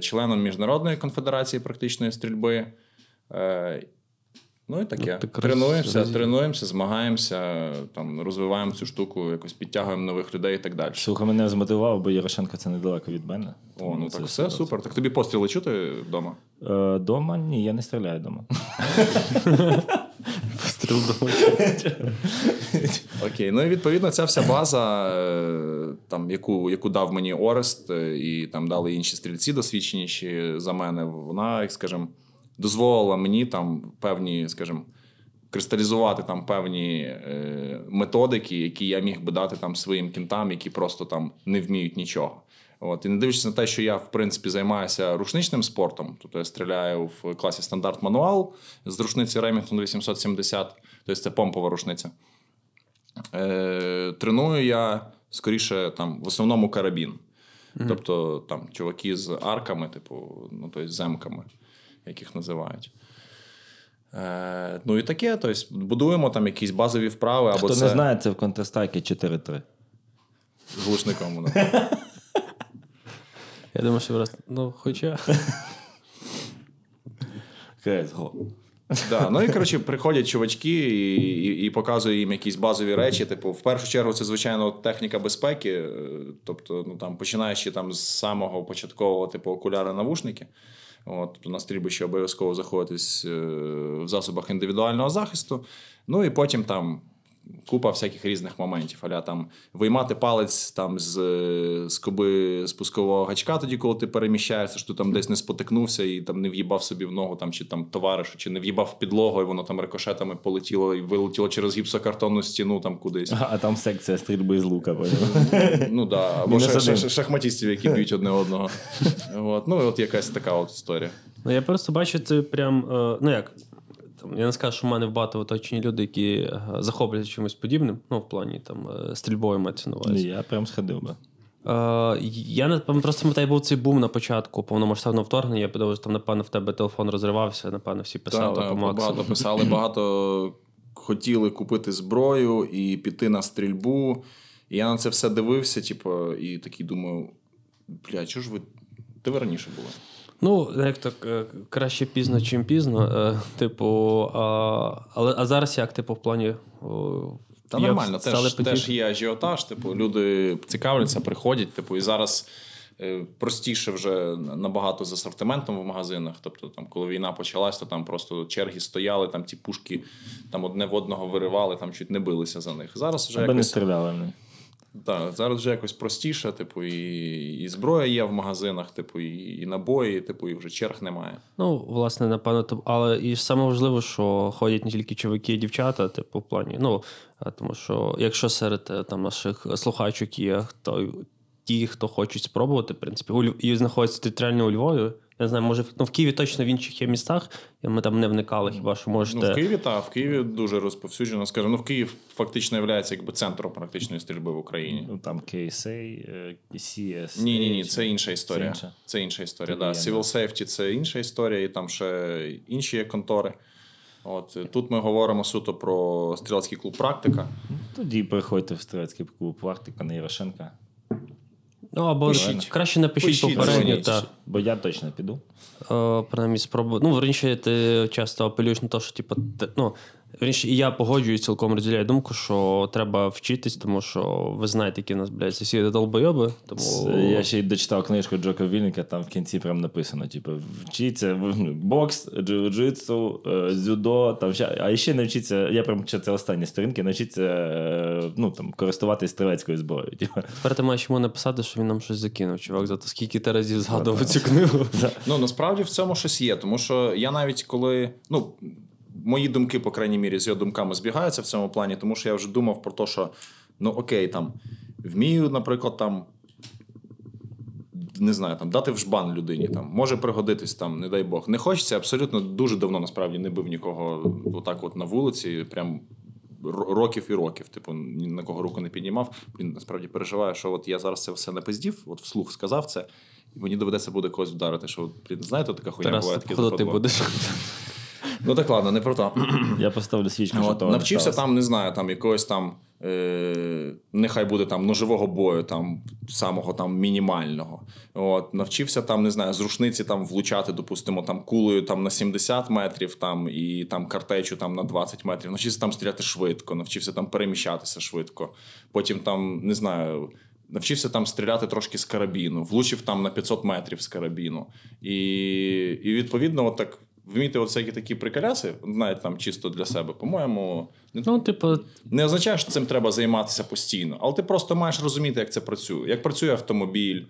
членом Міжнародної конфедерації практичної стрільби. Е, Ну і таке. Ну, так тренуємося, роз- тренуємося, змагаємося, там, розвиваємо цю штуку, якось підтягуємо нових людей і так далі. Слухай, мене змотивував, бо Ярошенко це недалеко від мене. О, ну так все супер. Так тобі постріли чути вдома? Е, дома? Ні, я не стріляю дома. Окей, ну і відповідно ця вся база, е, там, яку, яку дав мені Орест, е, і там дали інші стрільці досвідченіші за мене, вона, як скажімо, дозволила мені там певні, скажімо, кристалізувати там певні е, методики, які я міг би дати там своїм кінтам, які просто там не вміють нічого. От, і не дивлячись на те, що я, в принципі, займаюся рушничним спортом, тобто я стріляю в класі стандарт мануал з рушниці Remington 870, тобто це помпова рушниця. Е, треную я скоріше там в основному карабін. Тобто там чуваки з арками, типу, ну, тобто земками, як їх називають. Е, ну і таке, тобто будуємо там якісь базові вправи, або Хто це не знає, це в Counter-Strike 4-3. з глушником. Я думаю, що раз. Ну, хоча. CSGO. Да, ну і коротше, приходять чувачки і, і, і показують їм якісь базові речі. Типу, в першу чергу, це звичайно техніка безпеки. е, Тобто, ну там починаючи там з самого початкового, типу, окуляри навушники. От, тобто на стрільбище обов'язково заходитись е, в засобах індивідуального захисту. Ну і потім там купа всяких різних моментів. Аля там виймати палець там з е, скоби спускового гачка, тоді, коли ти переміщаєшся, що ти там десь не спотикнувся і там не в'їбав собі в ногу, там чи там товаришу, чи не в'їбав в підлогу, і воно там рикошетами полетіло і вилетіло через гіпсокартонну стіну там кудись. А там секція стрільби з лука. Ну да, або шахматістів, які б'ють одне одного. От. Ну, і от якась така от історія. Ну, я просто бачу це прям. е, ну як, там, я не скажу, що в мене багато оточені люди, які е, захопляться чимось подібним, ну, в плані там е, стрільбою мається на увазі. Я прям сходив би. Е, я не просто пам'ятаю, був цей бум на початку повномасштабного вторгнення. Я подумав, що там, напевно, в тебе телефон розривався, напевно, всі писали Та, по максимуму. багато писали, багато хотіли купити зброю і піти на стрільбу. І я на це все дивився, типу, і такий думаю: бля, чого ж ви. Де ви раніше були? Ну, як так, е, краще пізно, чим пізно. Е, Типу, а, але а зараз як, типу, в плані. Та як нормально, теж, теж є ажіотаж, типу, люди цікавляться, приходять, типу, і зараз е, простіше вже набагато з асортиментом в магазинах. Тобто, там, коли війна почалась, то там просто черги стояли, там ті пушки там одне в одного виривали, там чуть не билися за них. Зараз вже Аби не стріляли. Так, зараз вже якось простіше, типу, і, і зброя є в магазинах, типу, і, і набої, типу, і вже черг немає. Ну, власне, напевно, то, але і саме важливо, що ходять не тільки чоловіки і дівчата, типу, в плані. Ну, а, тому що якщо серед е, там наших слухачок є хто ті, хто хочуть спробувати, в принципі, у і знаходяться територіально у Львові. Я не знаю, може, ну, в Києві точно в інших є містах, і ми там не вникали, хіба що можете. Ну, в Києві, так, в Києві дуже розповсюджено, скажімо. Ну, в Київ фактично є якби центром практичної стрільби в Україні. Ну там KSA, е, CS. Ні, ні, ні, це інша історія. Це інша? Це інша історія. Тоді Да. Civil Safety це інша історія, і там ще інші є контори. От е, тут ми говоримо суто про стрілецький клуб Практика. Тоді приходьте в стрілецький клуб Практика на Ярошенка. Ну, або Пишіть. краще напишіть Пишіть, попередньо. Та, Бо я точно піду. е, принаймні, спробую. Ну, раніше ти часто апелюєш на те, що, типу, те- ну, і я погоджуюсь, цілком розділяю думку, що треба вчитись, тому що ви знаєте, які у нас, блядь, сусіди долбойоби. Тому... Це Я ще й дочитав книжку Джока Вільника, там в кінці прям написано: типу, вчіться ну, бокс, джиу-джитсу, е, дзюдо, там а ще навчіться, я прям чи це останні сторінки, навчіться е, ну, там, користуватись стрілецькою зброєю. Типу. Тепер ти маєш йому написати, що він нам щось закинув, чувак, за те, скільки ти разів згадував цю книгу. Ну насправді в цьому щось є, тому що я навіть коли. ну, Мої думки, по крайній мірі, з його думками збігаються в цьому плані, тому що я вже думав про те, що ну окей, там вмію, наприклад, там не знаю, там дати в жбан людині, там може пригодитись там, не дай Бог. Не хочеться абсолютно дуже давно насправді не бив нікого отак, от на вулиці, прям років і років. Типу, ні на кого руку не піднімав. Він насправді переживає, що от я зараз це все напиздів, от вслух сказав це, і мені доведеться буде когось вдарити. Що, блін, знаєте, така хуйня Тарас, буває таке ти будеш. Ну так ладно, не про то. Я поставлю свічку, От, навчився там, не знаю, там якогось там. Е, нехай буде там ножового бою, там самого там мінімального. От, навчився там, не знаю, з рушниці там влучати, допустимо, там кулею там на 70 метрів, там і там картечу там на 20 метрів. Навчився там стріляти швидко, навчився там переміщатися швидко. Потім там, не знаю. Навчився там стріляти трошки з карабіну, влучив там на 500 метрів з карабіну. І, і відповідно, от так вміти всякі такі приколяси, навіть там чисто для себе, по-моєму, Ну, типу, не означає, що цим треба займатися постійно, але ти просто маєш розуміти, як це працює. Як працює автомобіль,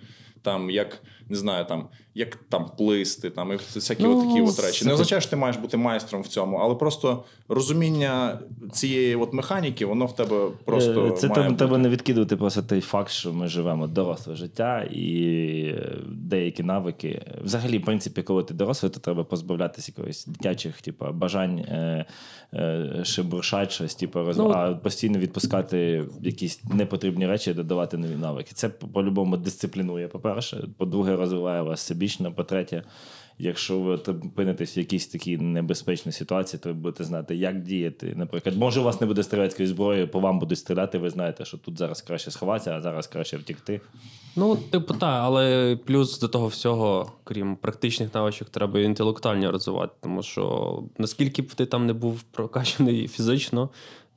там, як не знаю, там, як там плисти, там, і всякі Ну, от такі от речі. Не означає, що ти маєш бути майстром в цьому, але просто розуміння цієї от механіки, воно в тебе просто. Е, Це має бути. не відкидувати просто той факт, що ми живемо доросле життя, і деякі навики. Взагалі, в принципі, коли ти дорослий, то треба позбавлятися якогось дитячих, типу, бажань е, е, шебуршать щось, типу, роз... Ну, а постійно відпускати якісь непотрібні речі, додавати нові навики. Це по-любому дисциплінує, по-перше. По-друге, розвиває вас всебічно. По-третє, якщо ви опинитесь в якійсь такій небезпечній ситуації, то ви будете знати, як діяти. Наприклад, може, у вас не буде стрілецької зброї, по вам будуть стріляти, ви знаєте, що тут зараз краще сховатися, а зараз краще втікти. Ну, типу, так, але плюс до того всього, крім практичних навичок, треба і інтелектуальні розвивати, тому що наскільки б ти там не був прокачаний фізично,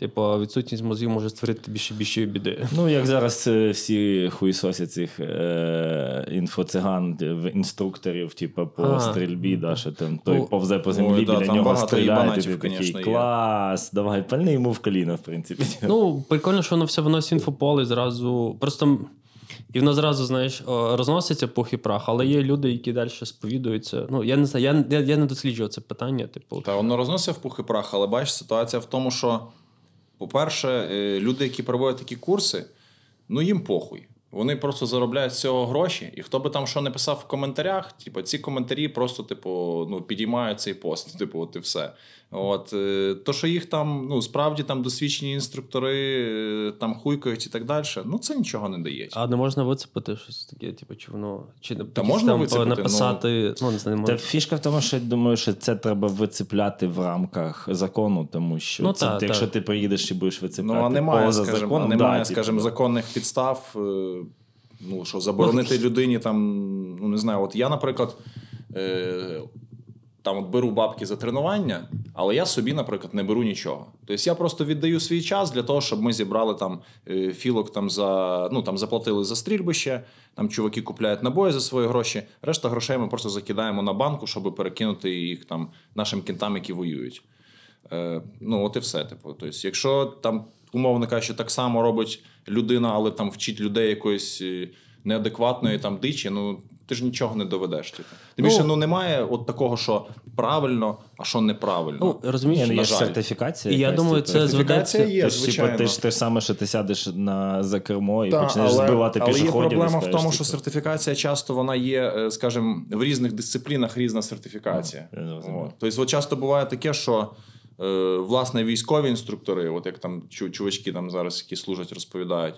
типу, відсутність мозгів може створити більше більше біди. Ну, як зараз е, всі хуйсосять цих е, інфоциган в інструкторів, типу, по А. стрільбі, да, що там той Ну, повзе по землі, да, біля там нього стріляє, їбанатів, такий, є. клас, давай, пальни йому в коліно, в принципі. Ну, прикольно, що воно все виносить інфополе зразу. Просто. І воно зразу, знаєш, розноситься пух і прах, але є люди, які далі сповідуються. Ну, я не знаю, я, я, я не досліджував це питання. Типу, Та воно розносить в пух і прах, але бачиш, ситуація в тому, що, по-перше, е, люди, які проводять такі курси, ну їм похуй. Вони просто заробляють з цього гроші, і хто би там що не писав в коментарях, типу, ці коментарі просто, типу, ну, підіймають цей пост. Типу, от і все. От, е, то, що їх там, ну, справді там досвідчені інструктори е, там хуйкають і так далі, ну це нічого не дає. а не можна вицепити щось таке, типу, чи воно. Чи Та можна там, вицепити, написати. Ну, не знаю, Та фішка в тому, що я думаю, що це треба вицепляти в рамках закону, тому що Ну, це, та, якщо та. ти приїдеш і будеш вицепляти Ну, а немає, поза скажімо, законом, немає, да, скажімо, типу, законних підстав. Ну, що заборонити людині там, ну не знаю, от я, наприклад, е, там от беру бабки за тренування, але я собі, наприклад, не беру нічого. Тобто я просто віддаю свій час для того, щоб ми зібрали там е, філок там за ну там заплатили за стрільбище. Там чуваки купляють набої за свої гроші. Решта грошей ми просто закидаємо на банку, щоб перекинути їх там нашим кінтам, які воюють. Е, ну, от і все. Типу. Тобто, якщо там, умовно кажучи, так само робить людина, але там вчить людей якоїсь е, неадекватної там дичі, ну ти ж нічого не доведеш. Типу. Тим більше, Ну, ну немає от такого, що правильно, а що неправильно. Ну, розумієш, ну, є ж жаль. сертифікація. І я думаю, типу. це зведеться. є, Ти ж, типу, звичайно. ти ж те ж саме, що ти сядеш на за кермо і Та, почнеш збивати але пішоходів. є і проблема в скажеш, тому, що типу, сертифікація часто вона є, е, скажімо, в різних дисциплінах різна сертифікація. Ну. Тобто, от часто буває таке, що власне військові інструктори, от як там чувачки там зараз, які служать, розповідають.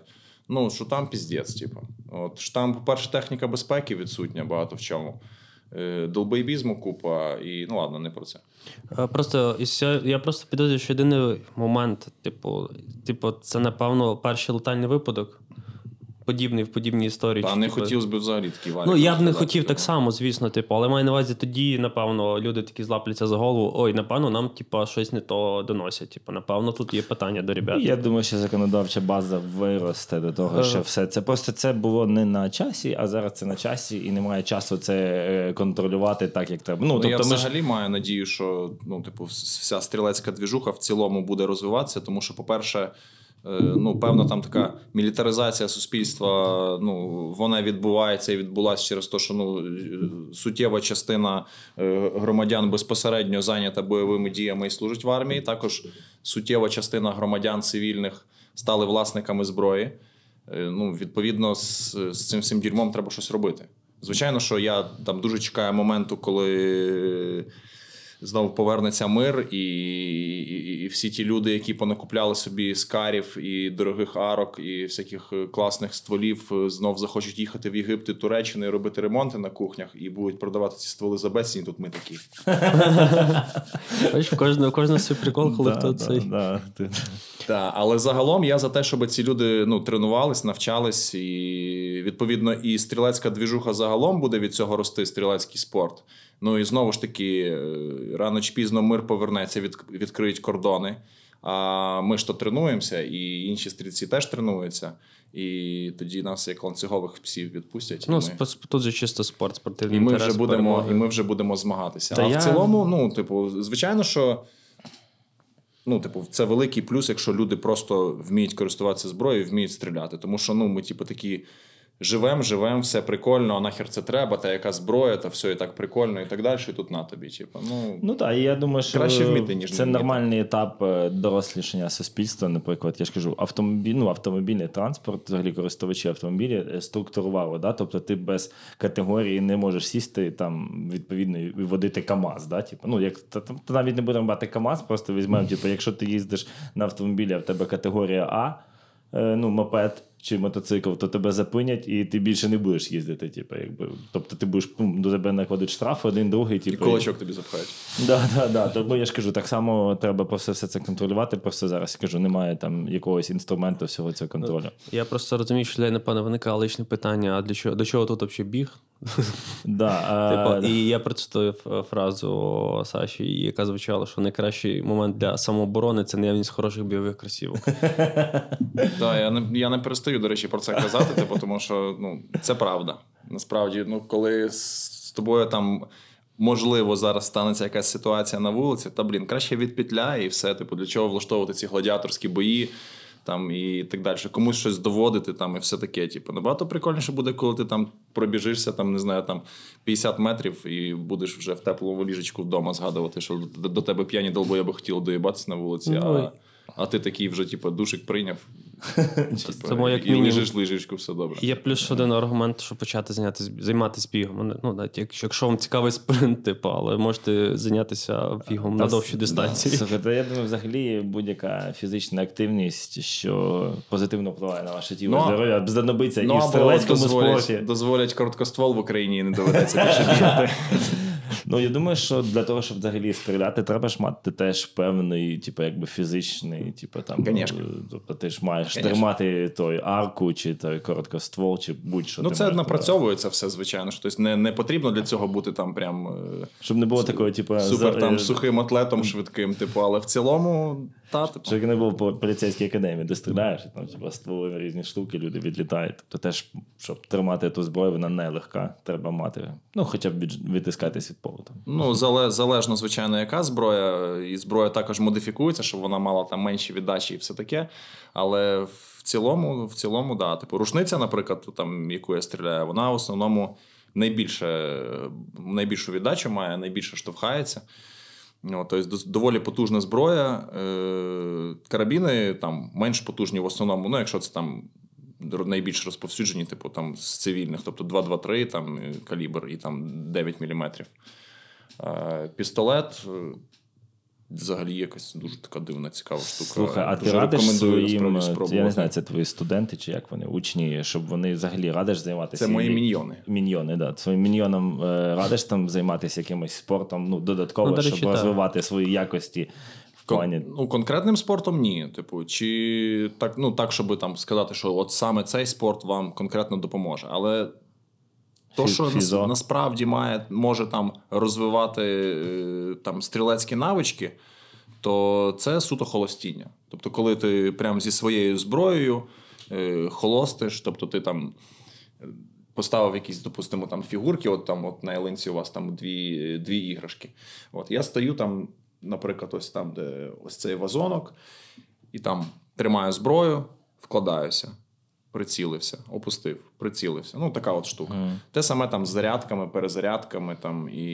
Ну, що там піздець, типу. От, що там, по-перше, техніка безпеки відсутня багато в чому. Е, купа, і ну ладно, не про це. Е, Просто я просто підозрюю, що єдиний момент, типу, типу, це напевно перший летальний випадок, подібний в подібній історії. Та чи, не типу, хотілося б взагалі такий варік. Ну, я б не хотів так само, звісно, типу, але маю на увазі тоді, напевно, люди такі злапляться за голову. Ой, напевно, нам, типу, щось не то доносять. Типу, напевно, тут є питання до ребят. Я думаю, що законодавча база виросте до того, Е. що все це просто це було не на часі, а зараз це на часі, і немає часу це е, контролювати так, як треба. Ну, Ну, я тобто, ми взагалі маю надію, що ну, типу, вся стрілецька двіжуха в цілому буде розвиватися, тому що, по-перше, е, ну, певна там така мілітаризація суспільства, ну, вона відбувається і відбулася через те, що ну, е, суттєва частина е, громадян безпосередньо зайнята бойовими діями і служить в армії. Також суттєва частина громадян цивільних стали власниками зброї. Е, Ну, відповідно, з, з цим всім дерьмом треба щось робити. Звичайно, що я там дуже чекаю моменту, коли знову повернеться мир, і, і, і всі ті люди, які понакупляли собі скарів і дорогих арок, і всяких е, класних стволів, е, знов захочуть їхати в Єгипет і Туреччину і робити ремонти на кухнях, і будуть продавати ці стволи за безцінь. Тут ми такі. Бачиш, у кожного, свій прикол, коли хто да, цей. Так, але загалом я за те, щоб ці люди ну, тренувались, навчались, і відповідно і стрілецька двіжуха загалом буде від цього рости, стрілецький спорт. Ну і знову ж таки, е, рано чи пізно мир повернеться, від, відкриють кордони. А ми ж то тренуємося, і інші стрільці теж тренуються. І тоді нас, як ланцюгових псів, відпустять. Ну, ми... тут же чисто спорт, спортивний І ми, інтерес, вже будемо, перемоги. і ми вже будемо змагатися. Та а я- в цілому, ну, типу, звичайно, що ну, типу, це великий плюс, якщо люди просто вміють користуватися зброєю, вміють стріляти. Тому що ну, ми, типу, такі живемо, живемо, все прикольно, а нахер це треба, та яка зброя, та все і так прикольно, і так далі. І тут на тобі. Типу, ну, Ну так, і я думаю, що Краще вміти, ніж це вміти. нормальний етап е, дорослішання суспільства. Наприклад, я ж кажу, автомобіль, ну, автомобільний транспорт, взагалі користувачі автомобілів е, структурували. Да? Тобто ти без категорії не можеш сісти там відповідно і водити КАМАЗ. Да? Типу, ну, як, та, та, та навіть не будемо брати КАМАЗ, просто візьмемо, типу, якщо ти їздиш на автомобілі, а в тебе категорія А. е, ну, мопед чи мотоцикл, то тебе зупинять і ти більше не будеш їздити. Типу, якби. Тобто ти будеш ну, до тебе накладуть штраф, один, другий, І типу. кулачок тобі запхають. Да, да, да. Тому я ж кажу, так само треба просто все це контролювати. Просто зараз я кажу, немає там якогось інструменту всього цього контролю. Я просто розумію, що для напевно виникає личне питання: а для чого до чого тут взагалі біг? Да, Типу, е, і я процитую фразу Саші, яка звучала, що найкращий момент для самооборони це наявність хороших бойових кросівок. Да, я не я не перестаю, до речі, про це казати, типу, тому що ну, це правда. Насправді, ну, коли з тобою там. Можливо, зараз станеться якась ситуація на вулиці, та блін, краще відпетляй і все. Типу, для чого влаштовувати ці гладіаторські бої там і так далі. Комусь щось доводити там і все таке. Типу, набагато прикольніше буде, коли ти там пробіжишся, там не знаю, там 50 метрів і будеш вже в теплому ліжечку вдома згадувати, що до, тебе п'яні долбоєби хотіли доїбатися на вулиці, Ну, а, а ти такий вже, типу, душик прийняв. Типу, Тому як і мінімум- лежиш ліжечку, все добре. Є плюс один аргумент, щоб почати зайнятися, займатися бігом. Ну, навіть якщо, якщо вам цікавий спринт, типу, але можете зайнятися бігом на довші дистанції. Слухайте, я думаю, взагалі будь-яка фізична активність, що позитивно впливає на ваше тіло Ну, здоров'я, знадобиться і в стрілецькому дозволять, спорті. дозволять короткоствол в Україні і не доведеться більше бігати. Ну, я думаю, що для того, щоб взагалі стріляти, треба ж мати теж певний, типу, якби фізичний, типу там. Конечно. е, Тобто ти ж маєш Конечно. тримати той арку, чи той короткоствол, чи будь-що. Ну, ти це маєш напрацьовується все, звичайно. Що, тобто не, не потрібно для цього бути там прям е. Щоб не було такого, типу, супер там е, сухим атлетом швидким, типу, але в цілому, та, типу. Щоб не було по поліцейській академії, де стріляєш, і там типу, стволи різні штуки, люди відлітають. Тобто теж, щоб тримати ту зброю, вона нелегка. Треба мати, ну, хоча б відтискатись від полу. Там. Ну, зале, залежно, звичайно, яка зброя. І зброя також модифікується, щоб вона мала там менші віддачі і все таке. Але в цілому, в цілому, да. Типу, рушниця, наприклад, там, яку я стріляю, вона в основному найбільше, найбільшу віддачу має, найбільше штовхається. Ну, тобто доволі потужна зброя. Е, карабіни там менш потужні в основному, ну, якщо це там найбільш розповсюджені, типу там з цивільних, тобто 223 там е, калібр і там 9 мм. Е, пістолет. Взагалі якась дуже така дивна, цікава штука. Слухай, а ти Дуже радиш рекомендую своїм, е, я не знаю, це твої студенти чи як вони, учні, щоб вони взагалі радиш займатися. Це мої і- міньйони. Міньйони, да. Своїм міньйонам е, радиш там займатися якимось спортом, ну, додатково, Ну, речі, щоб так. розвивати свої якості в Кон- плані. Ну, конкретним спортом ні. Типу, чи так, ну так, щоб там сказати, що от саме цей спорт вам конкретно допоможе. Але то, що фізо. насправді має, може там розвивати е, там стрілецькі навички, то це суто холостіння. Тобто, коли ти прям зі своєю зброєю е, холостиш, тобто ти там. е, Поставив якісь, допустимо, там фігурки, от там от на ялинці у вас там дві, дві іграшки. От я стою там, наприклад, ось там, де ось цей вазонок, і там тримаю зброю, вкладаюся, прицілився, опустив, прицілився. Ну, така от штука. Те саме там з зарядками, перезарядками там і.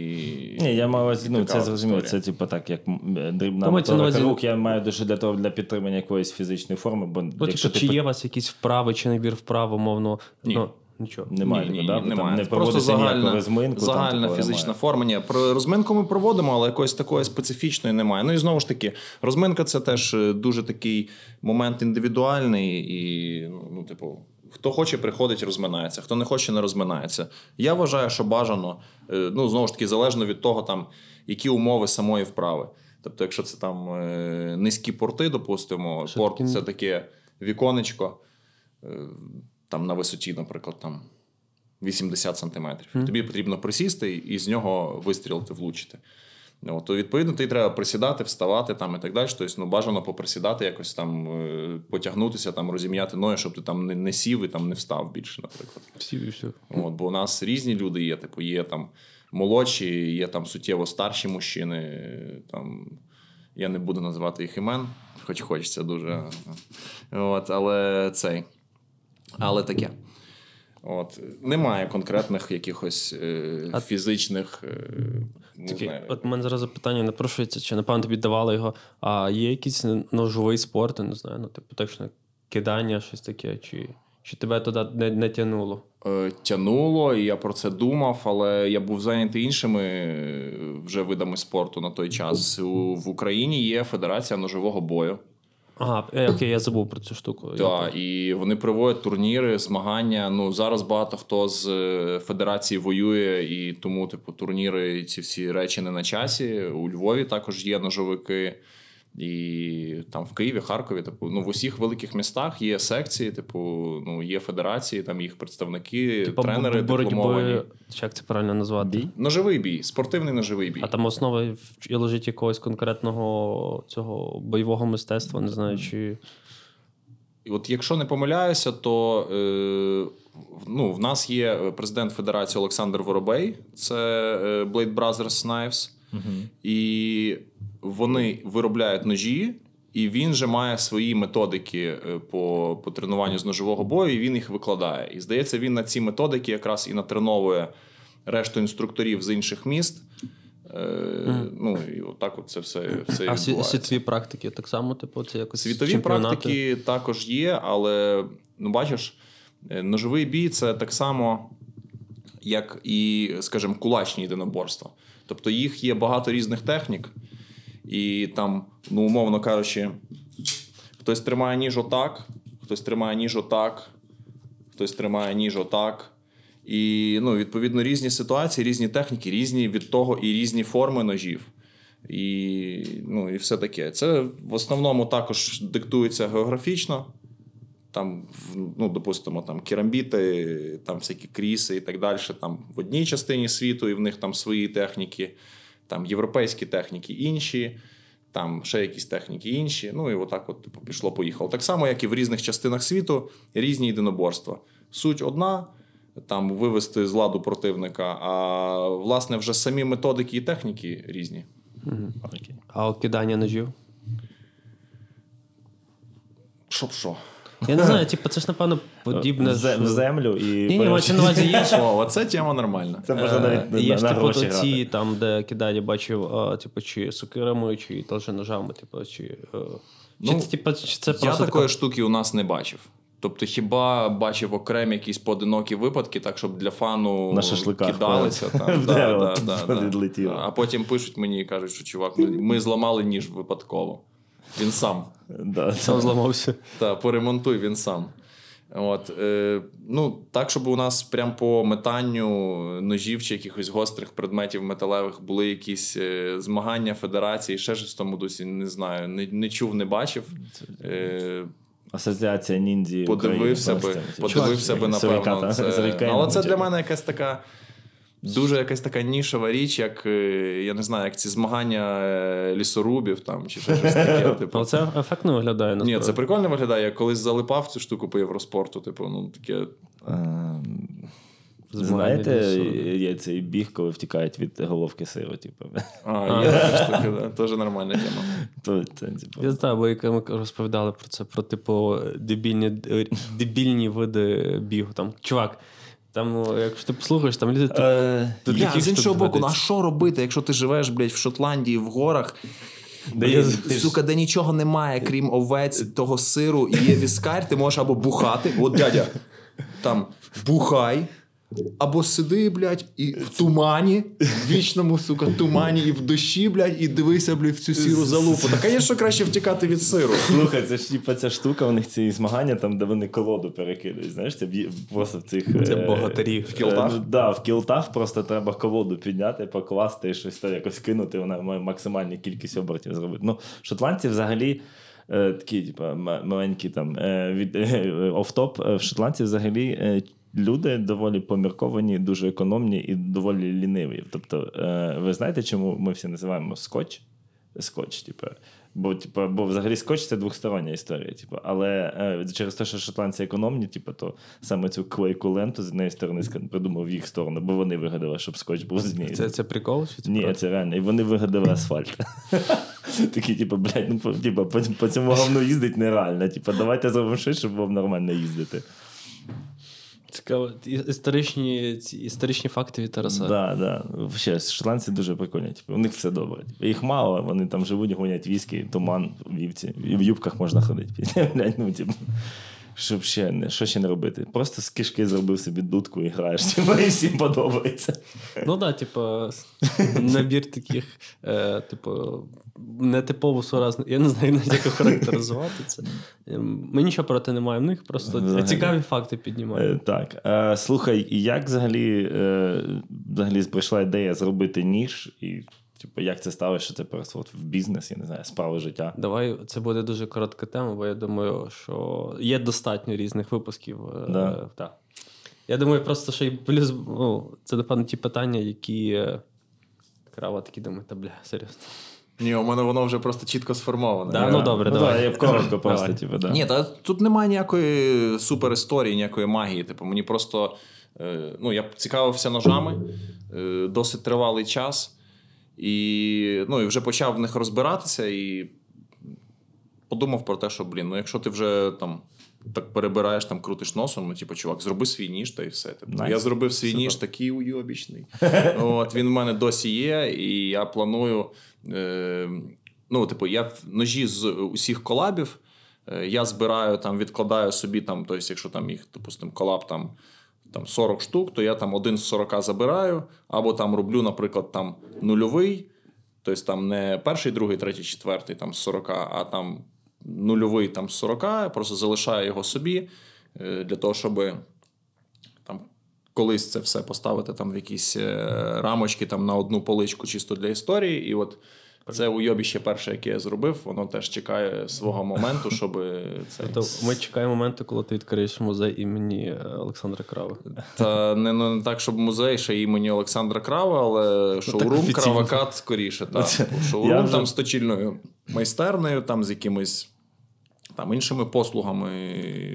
Ні, я маю вас, ну, це зрозуміло, це типу так, як е, дрібна увазі- рук, я маю дуже для того для підтримання якоїсь фізичної форми, бо Ну, якщо типу, ти чи є у вас якісь вправи, чи набір вправ, умовно? Ні. Ну, нічого. немає, ні, ні, да? немає. не Просто загальна, розминку. загальна там, фізична немає. форма. Ні, про розминку ми проводимо, але якоїсь такої специфічної немає. Ну і знову ж таки, розминка це теж е, дуже такий момент індивідуальний, і ну, ну, типу. Хто хоче, приходить, розминається, хто не хоче, не розминається. Я вважаю, що бажано, е, ну знову ж таки, залежно від того, там, які умови самої вправи. Тобто, якщо це там е, низькі порти, допустимо, Що порт це таке віконечко, там на висоті, наприклад, там 80 сантиметрів. Тобі потрібно присісти і з нього вистрілити, влучити. Ну, то відповідно ти треба присідати, вставати там і так далі. Тобто, ну, бажано поприсідати, якось там е, потягнутися, там розім'яти ноги, щоб ти там не, не сів і там не встав більше, наприклад. Всі, і все. От, бо у нас різні люди є, типу, є там молодші, є там суттєво старші мужчини. Там, я не буду називати їх імен, хоч хочеться дуже. От, але цей. Але таке. От, немає конкретних якихось е, А- фізичних. Е, не Такі, знаю. от у мене зараз запитання напрошується, чи напевно тобі давали його. А є якийсь ножовий спорт, я не знаю, ну, типу, точно кидання, щось таке, чи, чи тебе туди не, не тянуло? е, тянуло, і я про це думав, але я був зайнятий іншими е, вже видами спорту на той час. У, в Україні є Федерація ножового бою. Ага, е, окей, я забув про цю штуку. Так, і вони проводять турніри, змагання. Ну зараз багато хто з е, федерації воює, і тому, типу, турніри і ці всі речі не на часі. У Львові також є ножовики. І там в Києві, Харкові, типу, ну в усіх великих містах є секції, типу, ну є федерації, там їх представники, Типа тренери дипломовані. чи як це правильно назвати? Ножовий бій, спортивний ножовий бій. А там основа лежить якогось конкретного цього бойового мистецтва, не знаю, чи. І От якщо не помиляюся, то е, в- ну, в нас є президент Федерації Олександр Воробей, це е, Blade Brothers Knives, і вони виробляють ножі. І він же має свої методики е, по, по тренуванню з ножового бою, і він їх викладає. І здається, він на ці методики якраз і натреновує решту інструкторів з інших міст. Е, Ну і отак от це все, все А світові практики так само, типу, це якось. Світові чемпіонати? практики також є, але ну бачиш, е, ножовий бій це так само, як і, скажімо, кулачні єдиноборства. Тобто їх є багато різних технік, і там, ну, умовно кажучи, хтось тримає ніж отак, хтось тримає ніж отак, хтось тримає ніж отак. І ну, відповідно різні ситуації, різні техніки, різні від того і різні форми ножів. І, ну, і все таке. Це в основному також диктується географічно. Там, ну, допустимо, там керамбіти, там всякі кріси і так далі. Там в одній частині світу, і в них там свої техніки, там європейські техніки інші, там ще якісь техніки інші. Ну і отак от типу, пішло-поїхало. Так само, як і в різних частинах світу, різні єдиноборства. Суть одна. Там вивести з ладу противника, а власне вже самі методики і техніки різні. Окей. А кидання ножів? Щоб що? Я не знаю, типу, це ж, напевно, подібне. в, в землю і Ні, ні, мається на увазі є. ж- О, оце тема нормальна. Це можна навіть Е, на, Є ж на типу гроші ці грати. там, де кидання бачив, а, типу, чи сокирами, чи теж ножами, типу, чи. е, Чи, Ну, це, типу, чи це Я просто такої така... штуки у нас не бачив. Тобто, хіба бачив окремі якісь поодинокі випадки, так щоб для фану На шашликах кидалися в там, да, дерево да, да, да. відлетіло. А потім пишуть мені і кажуть, що чувак, ми зламали ніж випадково. Він сам. Да, Сам зламався. Та поремонтуй він сам. От, е, ну, так, щоб у нас прям по метанню ножів чи якихось гострих предметів металевих були якісь е, змагання федерації, ще щось в тому дусі, не знаю, не, не чув, не бачив. Е, Асоціація ніндзі. подивився би, України, власне, подивився би, напевно. Це... Але це для мене якась така. Дуже якась така нішова річ, як е, я не знаю, як ці змагання е, лісорубів там чи щось таке. Типу. Але це ефектно виглядає Ні, це прикольно виглядає. Я колись залипав цю штуку по Євроспорту. Типу, ну таке. Ем, Знаєте, є цей біг, коли втікають від головки сиру, типу. А, є така штука, да. теж нормальна тема. То це, типу, Я знаю, бо як ми розповідали про це, про типу дебільні, дебільні види бігу. Там, чувак, там, ну, якщо ти послухаєш, там люди. Е, Тут Я, з іншого боку, ну, а що робити, якщо ти живеш, блядь, в Шотландії, в горах, Де є- сука, де нічого немає, крім овець, того сиру, і є віскарь, ти можеш або бухати, от дядя, там бухай. Або сиди, блядь, і в тумані, в вічному, сука, тумані, і в дощі, блядь, і дивися, блядь, в цю сіру залупу. Так, звісно, краще втікати від сиру. Слухай, це ж типа ця штука, у них ці змагання, там, де вони колоду перекидають. Знаєш, це б'є- просто в цих. Це е, богатирі. В кілтах? Е, ну, да, в кілтах просто треба колоду підняти, покласти і щось там якось кинути, вона має максимальну кількість обертів зробити. Ну, шотландці взагалі. е, Такі, типу, маленькі там е, від е, офтоп. Е, В Шотландії взагалі е, люди доволі помірковані, дуже економні і доволі ліниві. Тобто, е, ви знаєте, чому ми всі називаємо скотч? Скотч, типу. Бо, типу, бо взагалі скотч це двостороння історія. Типу. Але е, через те, що шотландці економні, типу, то саме цю клейку ленту з однієї сторони придумав в їх сторону, бо вони вигадали, щоб скотч був змієний. Це, це прикол? Чи це Ні, правда? це реально. І вони вигадали асфальт. Такі, типу, блядь, ну по, типу, по, по цьому говну їздить нереально. Типу, давайте зробимо щось, щоб вам нормально їздити. Цікаво. Історичні, ці, історичні факти від Тараса. Да, да. Ще шотландці дуже прикольні. Типу, у них все добре. Їх мало, вони там живуть, гонять віскі, туман, вівці. І в юбках можна ходити. Ну, типу, Щоб ще не, що ще не робити? Просто з кишки зробив собі дудку і граєш, типу, і всім подобається. Ну так, да, типу, набір таких, е, типу, нетипово суразно. Я не знаю, як характеризувати це. Ем, Ми нічого проти не маємо. В них просто Взагалі. цікаві факти Е. Так. Е, слухай, як взагалі, е, взагалі прийшла ідея зробити ніж? І типу, як це сталося, що це просто от в бізнес, я не знаю, справи життя? Давай це буде дуже коротка тема, бо я думаю, що є достатньо різних випусків. е, Да. та. Я думаю, просто що і плюс, ну, це, напевно, ті питання, які е, крава такі думає, та бля, серйозно. Ні, у мене воно вже просто чітко сформоване. Да, ну добре, ну, давай. Да, я коротко просто, типу, да. Ні, та тут немає ніякої супер історії, ніякої магії. Типу, мені просто е, ну, я цікавився ножами е, досить тривалий час. І, ну, і вже почав в них розбиратися і подумав про те, що, блін, ну якщо ти вже там. Так перебираєш, там крутиш носом, ну, типу, чувак, зроби свій ніж та і все. Типу, Nice. Я зробив свій Супер. ніж такий уйобічний. От, він в мене досі є, і я планую. Е, ну, типу, я ножі з усіх колабів. е, Я збираю там, відкладаю собі там, тобто, якщо там їх, допустимо, колаб там, там 40 штук, то я там один з 40 забираю, або там роблю, наприклад, там нульовий, тобто там не перший, другий, третій, четвертий там з 40, а там нульовий там з 40, я просто залишаю його собі е, для того, щоб там колись це все поставити там в якісь е, рамочки там на одну поличку чисто для історії. І от це уйобіще перше, яке я зробив, воно теж чекає свого моменту, щоб це. Тобто ми чекаємо моменту, коли ти відкриєш музей імені е, Олександра Крава. Та не, ну, не так, щоб музей ще імені Олександра Крава, але шоурум. Кравакат скоріше. Так. Шоурум там з точільною майстернею, там з якимись там іншими послугами.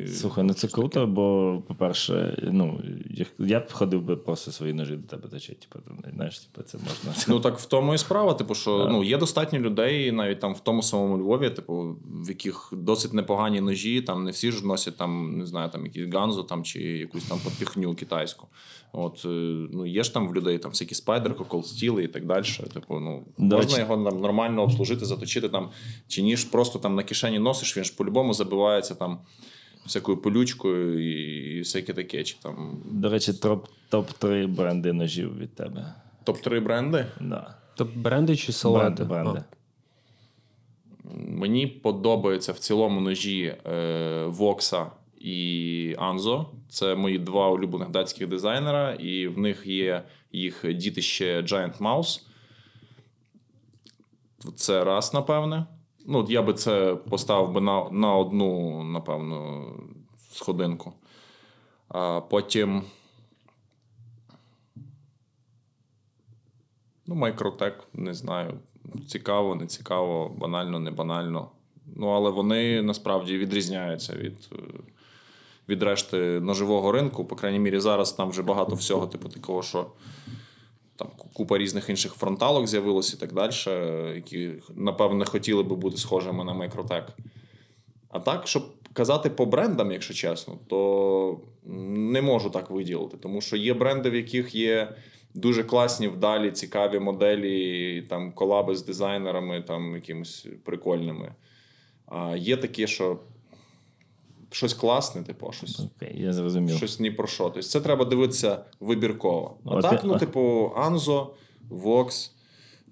Слухай, ну це круто, бо, по-перше, ну, я, я б ходив би просто свої ножі до тебе точити. Типу, там, знаєш, типу, це можна. Ну так в тому і справа, типу, що ну, є достатньо людей, навіть там в тому самому Львові, типу, в яких досить непогані ножі, там не всі ж носять там, не знаю, там якісь ганзо там, чи якусь там подпіхню китайську. От, е, ну, є ж там в людей там всякі спайдерко, колстіли і так далі. Типу, ну, До можна речі- його нам нормально обслужити, заточити там, чи ніж просто там на кишені носиш, він ж по-любому забивається там всякою полючкою і, і всяке таке. Чи там До речі, топ, топ-3 бренди ножів від тебе. топ-3 бренди. Да. Тобто бренди чи салати? Бренди, бренди. Мені подобаються в цілому ножі е, Вокса і Анзо. Це мої два улюблених датських дизайнера, і в них є їх дітище Giant Mouse. Це раз, напевне. Ну, я би це поставив би на, на одну, напевно, сходинку. А потім. Ну, Майкротек, не знаю. Цікаво, не цікаво, банально, не банально. Ну, але вони насправді відрізняються від, е, від решти ножового ринку. По крайній мірі, зараз там вже багато всього, типу, такого, що там купа різних інших фронталок з'явилось і так далі, які, напевно, хотіли би бути схожими на Майкротек. А так, щоб казати по брендам, якщо чесно, то не можу так виділити, тому що є бренди, в яких є дуже класні, вдалі, цікаві моделі, там колаби з дизайнерами, там якимось прикольними. А є такі, що щось класне, типу, щось. Окей, я зрозумів. Щось ні про що. Тобто це треба дивитися вибірково. А так, ну, типу, Анзо, Вокс,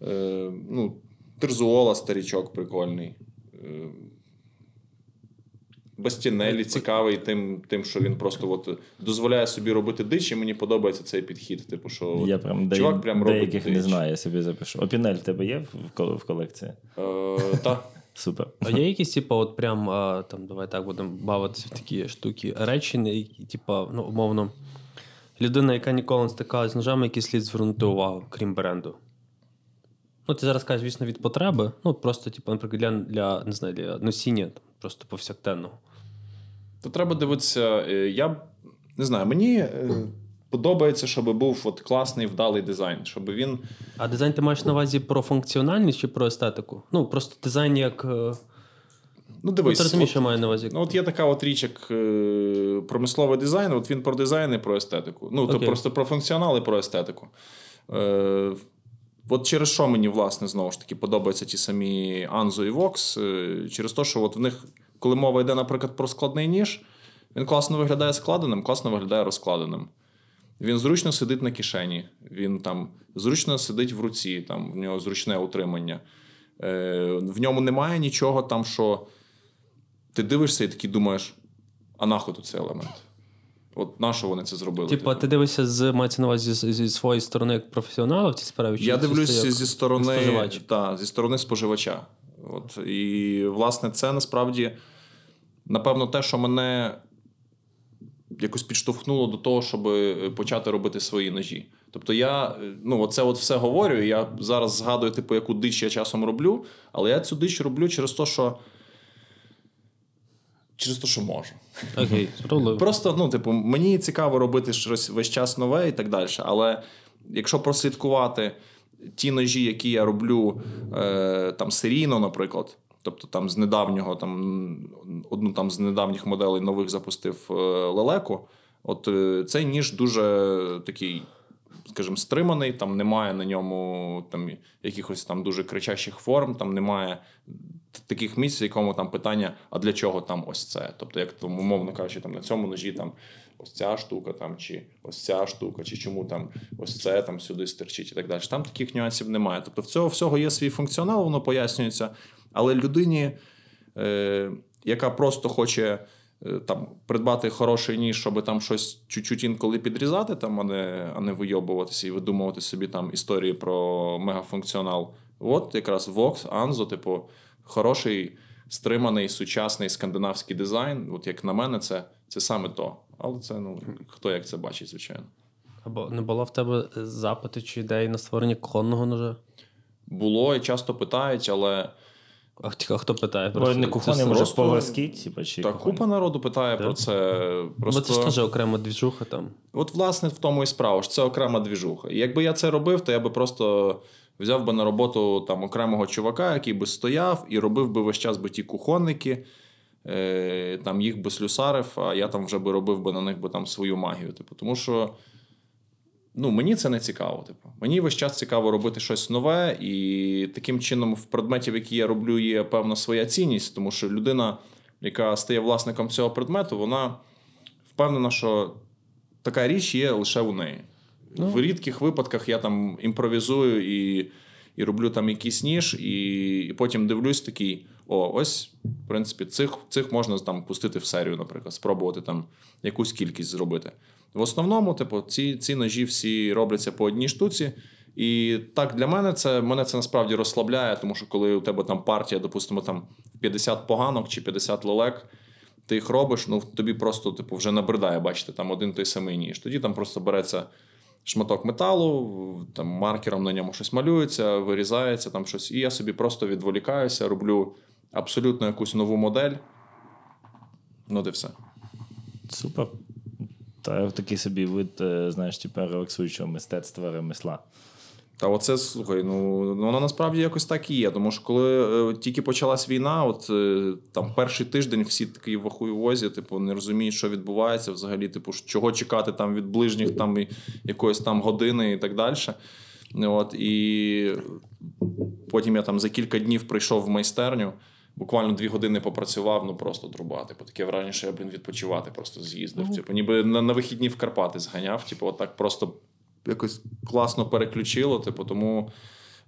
е, ну, Терзуола, старічок прикольний. Е, Бастінелі цікавий тим, тим, що він просто от дозволяє собі робити дич, і мені подобається цей підхід. Типу, що Я прям чувак де- прям робить деяких не знаю, я собі запишу. Опінель в тебе є в, в колекції? Е, та. Супер. А є якісь, типу, от прям там, давай так будемо бавитися в такі штуки, речі, які, типу, ну, умовно, людина, яка ніколи не стикалась з ножами, які слід звернути увагу, крім бренду. Ну, ти зараз кажеш, звісно, від потреби. Ну, просто, типу, наприклад, для, для, не знаю, для носіння там, просто повсякденного. То треба дивитися. е, Я не знаю, мені е, подобається, щоб був от класний вдалий дизайн, щоб він. А дизайн ти маєш на увазі про функціональність чи про естетику? Ну, просто дизайн як. е, Ну, Ну, дивись, ти розумієш, я на увазі. Ну, от є така от річ, як е, промисловий дизайн, от він про дизайн і про естетику. Ну, то просто про функціонал і про естетику. Е, от через що мені, власне, знову ж таки, подобаються ті самі Anzo і Vox, е, через те, що от в них, коли мова йде, наприклад, про складний ніж, Він класно виглядає складеним, класно виглядає розкладеним. Він зручно сидить на кишені, він там зручно сидить в руці, там в нього зручне утримання. Е, в ньому немає нічого там, що ти дивишся і такий думаєш, а нахуй тут цей елемент? От на що вони це зробили? Типа, ти дивишся з мається на увазі зі, зі своєї сторони як професіонала в цій справі? чи Я дивлюся зі сторони, та, зі сторони споживача. От, і, власне, це насправді, напевно, те, що мене якось підштовхнуло до того, щоб почати робити свої ножі. Тобто я ну, оце от все говорю, я зараз згадую, типу, яку дич я часом роблю, але я цю дич роблю через те, що. Через те, що можу. Окей, справедливо. Просто, ну, типу, мені цікаво робити щось весь час нове і так далі. Але якщо прослідкувати ті ножі, які я роблю е, там серійно, наприклад, тобто там з недавнього, там одну там з недавніх моделей нових запустив е, лелеку, от е, цей ніж дуже такий. Скажімо, стриманий, там немає на ньому там якихось там дуже кричащих форм, там немає таких місць, в якому там питання: а для чого там ось це? Тобто, як там, умовно кажучи, там на цьому ножі там ось ця штука, там чи ось ця штука, чи чому там ось це там сюди стерчить і так далі. Там таких нюансів немає. Тобто, в цього всього є свій функціонал, воно пояснюється. Але людині, е, яка просто хоче. е, Там придбати хороший ніж, щоб там щось чуть-чуть інколи підрізати, там, а не, а не вийобуватися і видумувати собі там історії про мегафункціонал. От якраз Vox, Anzo, типу, хороший, стриманий, сучасний скандинавський дизайн. От як на мене, це, це саме то. Але це ну хто як це бачить, звичайно. Або не було в тебе запиту чи ідеї на створення кухонного ножа? Було і часто питають, але А хто, хто питає? Бо Просто не це може, поварський, типу, чи та кухонний? купа народу питає Так. про це. Бо Просто... це ж теж окрема двіжуха там. От, власне, в тому і справа, що це окрема двіжуха. І якби я це робив, то я би просто взяв би на роботу там окремого чувака, який би стояв і робив би весь час би ті кухонники, е, там їх би слюсарив, а я там вже би робив би на них би там свою магію. Типу, тому що. Ну, мені це не цікаво. Типу. Мені весь час цікаво робити щось нове, і таким чином, в предметів, які я роблю, є певна своя цінність, тому що людина, яка стає власником цього предмету, вона впевнена, що така річ є лише у неї. В рідких випадках я там імпровізую і, і роблю там якийсь ніж, і, і потім дивлюсь такий: о, ось, в принципі, цих, цих можна там пустити в серію, наприклад, спробувати там якусь кількість зробити. В основному, типу, ці, ці ножі всі робляться по одній штуці. І так для мене це мене це насправді розслабляє, тому що коли у тебе там партія, допустимо, там 50 поганок чи 50 лелек, ти їх робиш, ну тобі просто типу, вже набридає бачити там один той самий ніж. Тоді там просто береться шматок металу, там маркером на ньому щось малюється, вирізається там щось. І я собі просто відволікаюся, роблю абсолютно якусь нову модель. Ну, і все. Супер. Та такий собі вид, е, знаєш, типу, релаксуючого мистецтва ремесла. Та оце слухай, ну воно насправді якось так і є. Тому що коли е, тільки почалась війна, от е, там перший тиждень всі такі в ахуєвозі, типу, не розуміють, що відбувається взагалі, типу, чого чекати там від ближніх, там і якоїсь там години і так далі. От, і потім я там за кілька днів прийшов в майстерню. Буквально дві години попрацював, ну просто труба. Типу, таке враження, що я блін, відпочивати просто з'їздив. Типу, ніби на, на вихідні в Карпати зганяв. Типу, отак просто якось класно переключило. Типу, тому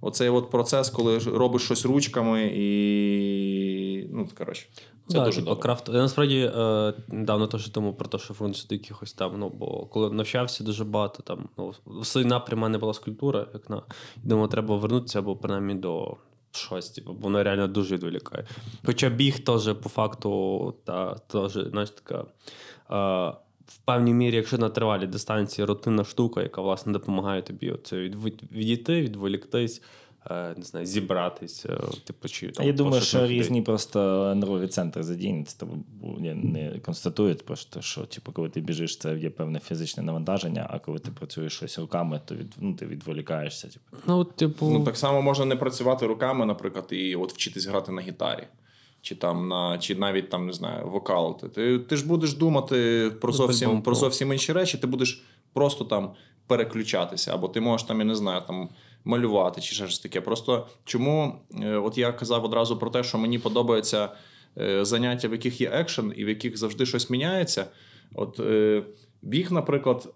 оцей от процес, коли робиш щось ручками, і ну коротше, це да, дуже типу, добре. крафт. Я насправді е, недавно теж думав про те, що фрунт до якихось там. Ну, бо коли навчався дуже багато, там ну, в своїй напрямі мене була скульптура, як на думаю, треба повернутися або принаймні до щось, типу, воно реально дуже відволікає. Хоча біг теж по факту, та теж, знаєш, така. Е, в певній мірі, якщо на тривалій дистанції, рутинна штука, яка власне допомагає тобі оце від, відійти, відволіктись, не знаю, зібратись, е, типу, чи там Я думаю, що різні просто нервові центри задіяні. Це не, не констатують, просто що типу, коли ти біжиш, це є певне фізичне навантаження, а коли ти працюєш щось руками, то від, ну, ти відволікаєшся. Типу. Ну, типу, Ну, так само можна не працювати руками, наприклад, і от вчитись грати на гітарі. Чи там на чи навіть там не знаю, вокал. Ти, ти, ти ж будеш думати про зовсім про про- зовсім інші речі, ти будеш просто там переключатися, або ти можеш там, я не знаю, там малювати чи ще щось таке. Просто чому, е, от я казав одразу про те, що мені подобається е, заняття, в яких є екшен і в яких завжди щось міняється. От е, біг, наприклад,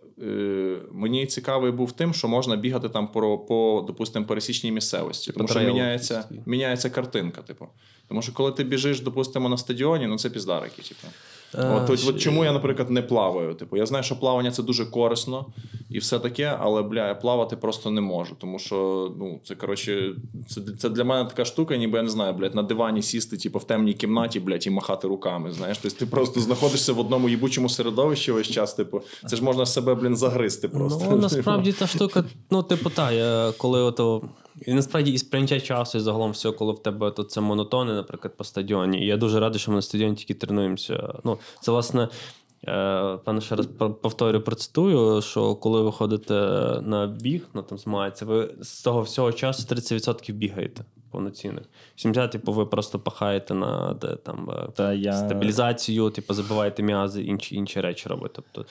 мені цікавий був тим, що можна бігати там по, по допустимо, пересічній місцевості, тому що міняється, міняється картинка. Типу. Тому що коли ти біжиш, допустимо, на стадіоні, ну це піздарики. Типу. Е, От, от, от чому я, наприклад, не плаваю? Типу, я знаю, що плавання це дуже корисно і все таке, але бля, я плавати просто не можу. Тому що ну, це коротше, це, це для мене така штука, ніби я не знаю, блядь, на дивані сісти, типу, в темній кімнаті, блядь, і махати руками. Знаєш, тобто ти просто знаходишся в одному їбучому середовищі весь час. Типу, це ж можна себе, блін, загризти просто. Ну, насправді та штука, ну, типу, та, я, коли ото. І насправді і сприйняття часу, і загалом все, коли в тебе то це монотони, наприклад, по стадіоні. І я дуже радий, що ми на стадіоні тільки тренуємося. Ну, це, власне, е, пане ще раз повторю, процитую, що коли ви ходите на біг, ну там змагається, ви з того всього часу 30% бігаєте повноцінних. 70, типу, ви просто пахаєте на де, там, е, Та я- стабілізацію, типу, забиваєте м'язи, інші, інші речі робите. Тобто,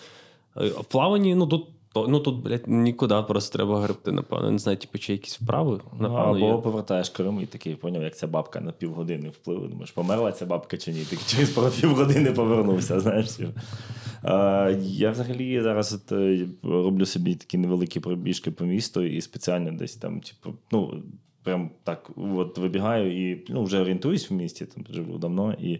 е, в плаванні, ну тут. То- Ну тут, блядь, нікуди, просто треба гребти, напевно. Не знаю, типу, чи якісь вправи. Ну, Напевно, або є. повертаєш Крим і такий поняв, як ця бабка на півгодини вплив. Думаєш, померла ця бабка чи ні? Ти через пару півгодини повернувся. Знаєш. типу. Я взагалі зараз от, е, роблю собі такі невеликі пробіжки по місту і спеціально десь там, типу, ну, прям так от вибігаю і ну, вже орієнтуюсь в місті, там живу давно і.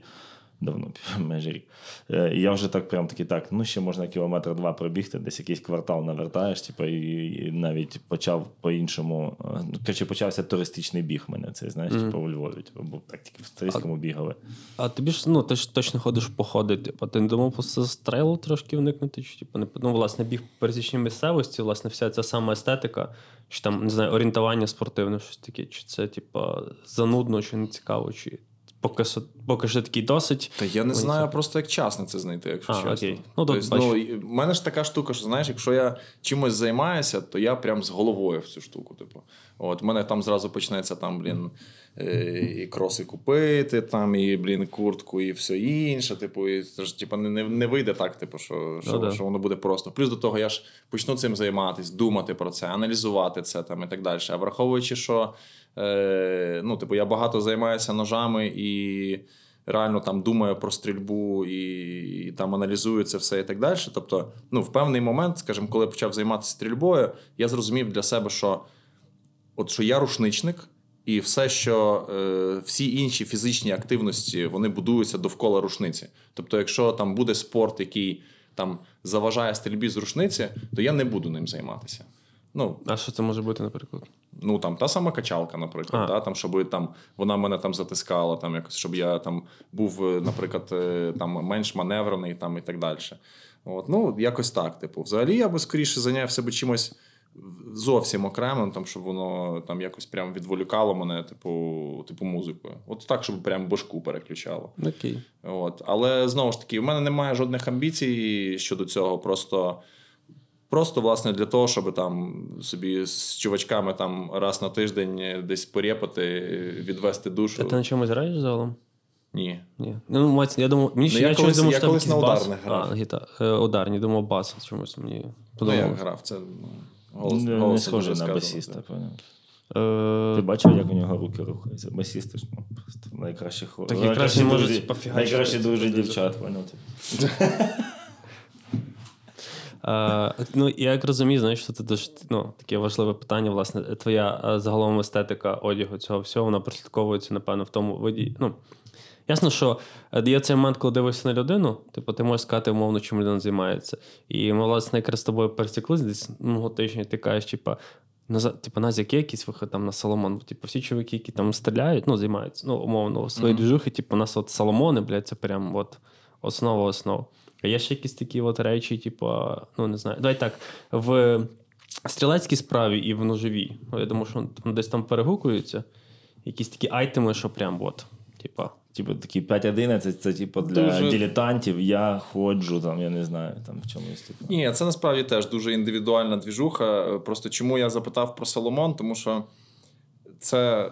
Давно, майже рік. Е, І я вже так прям такий, так, ну ще можна кілометр два пробігти, десь якийсь квартал навертаєш, типу, і, і навіть почав по-іншому. е, Ну, коротше, почався туристичний біг в мене, це знаєш, типу, у Львові. Типу, бо так тільки в Стрийському бігали. А тобі ж ну, ти ж точно ходиш походи. Типу, ти не думав просто з трейлу трошки вникнути? Чи, типу, не, ну, власне, біг по пересічній місцевості, власне, вся ця сама естетика, чи там, не знаю, орієнтування спортивне, щось таке, чи це, типу, занудно, чи не цікаво, чи поки, що- поки що такий досить. Та я не Мені знаю це- просто, як час на це знайти, якщо А, чесно. окей. Ну, то Тобто, ну, в мене ж така штука, що знаєш, якщо я чимось займаюся, то я прям з головою в цю штуку. Типу. От в мене там зразу почнеться там, блін, е, і кроси купити, там, і, блін, куртку, і все інше. Типу, і це ж типу, не, не- не вийде так, типу, що, що, Ну, да. що воно буде просто. Плюс до того, я ж почну цим займатися, думати про це, аналізувати це там і так далі. А враховуючи, що е, ну, типу, я багато займаюся ножами і реально там думаю про стрільбу і, і там аналізую це все і так далі. Тобто, ну, в певний момент, скажімо, коли я почав займатися стрільбою, я зрозумів для себе, що от що я рушничник, і все, що е, всі інші фізичні активності вони будуються довкола рушниці. Тобто, якщо там буде спорт, який там заважає стрільбі з рушниці, то я не буду ним займатися. Ну, А що це може бути, наприклад? Ну там та сама качалка, наприклад, А. да, там, щоб там вона мене там затискала, там якось, щоб я там був, е, наприклад, е, там менш маневрений там і так далі. От, ну, якось так. Типу, взагалі я би скоріше зайнявся би чимось зовсім окремим, там, щоб воно там якось прям відволікало мене, типу, типу музикою. От так, щоб прям башку переключало. Окей. От. Але знову ж таки, в мене немає жодних амбіцій щодо цього. Просто, просто власне, для того, щоб там собі з чувачками там раз на тиждень десь порєпати, відвести душу. Та ти на чомусь граєш загалом? Ні. Ні. Ну, мається, я думав, мені Ну, ще я я колись- думав, я що колись на ударних грав. А, гіта... е, ударні, думав, бас чомусь мені Ну, подумав. як грав, це ну, голос, не, не голосом схожий на басіста, поняв. Е, Ти бачив, як у нього руки рухаються? Басісти ж ну, просто найкращі хлопці. Так найкращі не пофігачити. найкращі дуже дівчат, поняв. Е, ну, я як розумію, знаєш, що це дуже ну, таке важливе питання. Власне, твоя е, загалом естетика одягу цього всього, вона прослідковується, напевно, в тому виді. Ну, ясно, що е, є цей момент, коли дивишся на людину, типу, ти можеш сказати, умовно, чим людина займається. І ми, власне, якраз з тобою пересіклись десь ну, тижня, ти кажеш, типу, Назад, типу, нас як є якийсь виход там на Соломон. Типу, всі чоловіки, які там стріляють, ну, займаються, ну, умовно, свої Мгм. двіжухи, типу, у нас от Соломони, блядь, це прям от основа основ. А є ще якісь такі от речі, типу, ну не знаю. Давай так, в стрілецькій справі і в ножовій. Ну, я думаю, що десь там перегукуються. Якісь такі айтеми, що прям от, типа. Типу такі 5-11 це типу для Дуже- дилетантів. Я ходжу, там, я не знаю, там в чомусь. Типу. Ні, це насправді теж дуже індивідуальна двіжуха. Е, Просто чому я запитав про Соломон, тому що це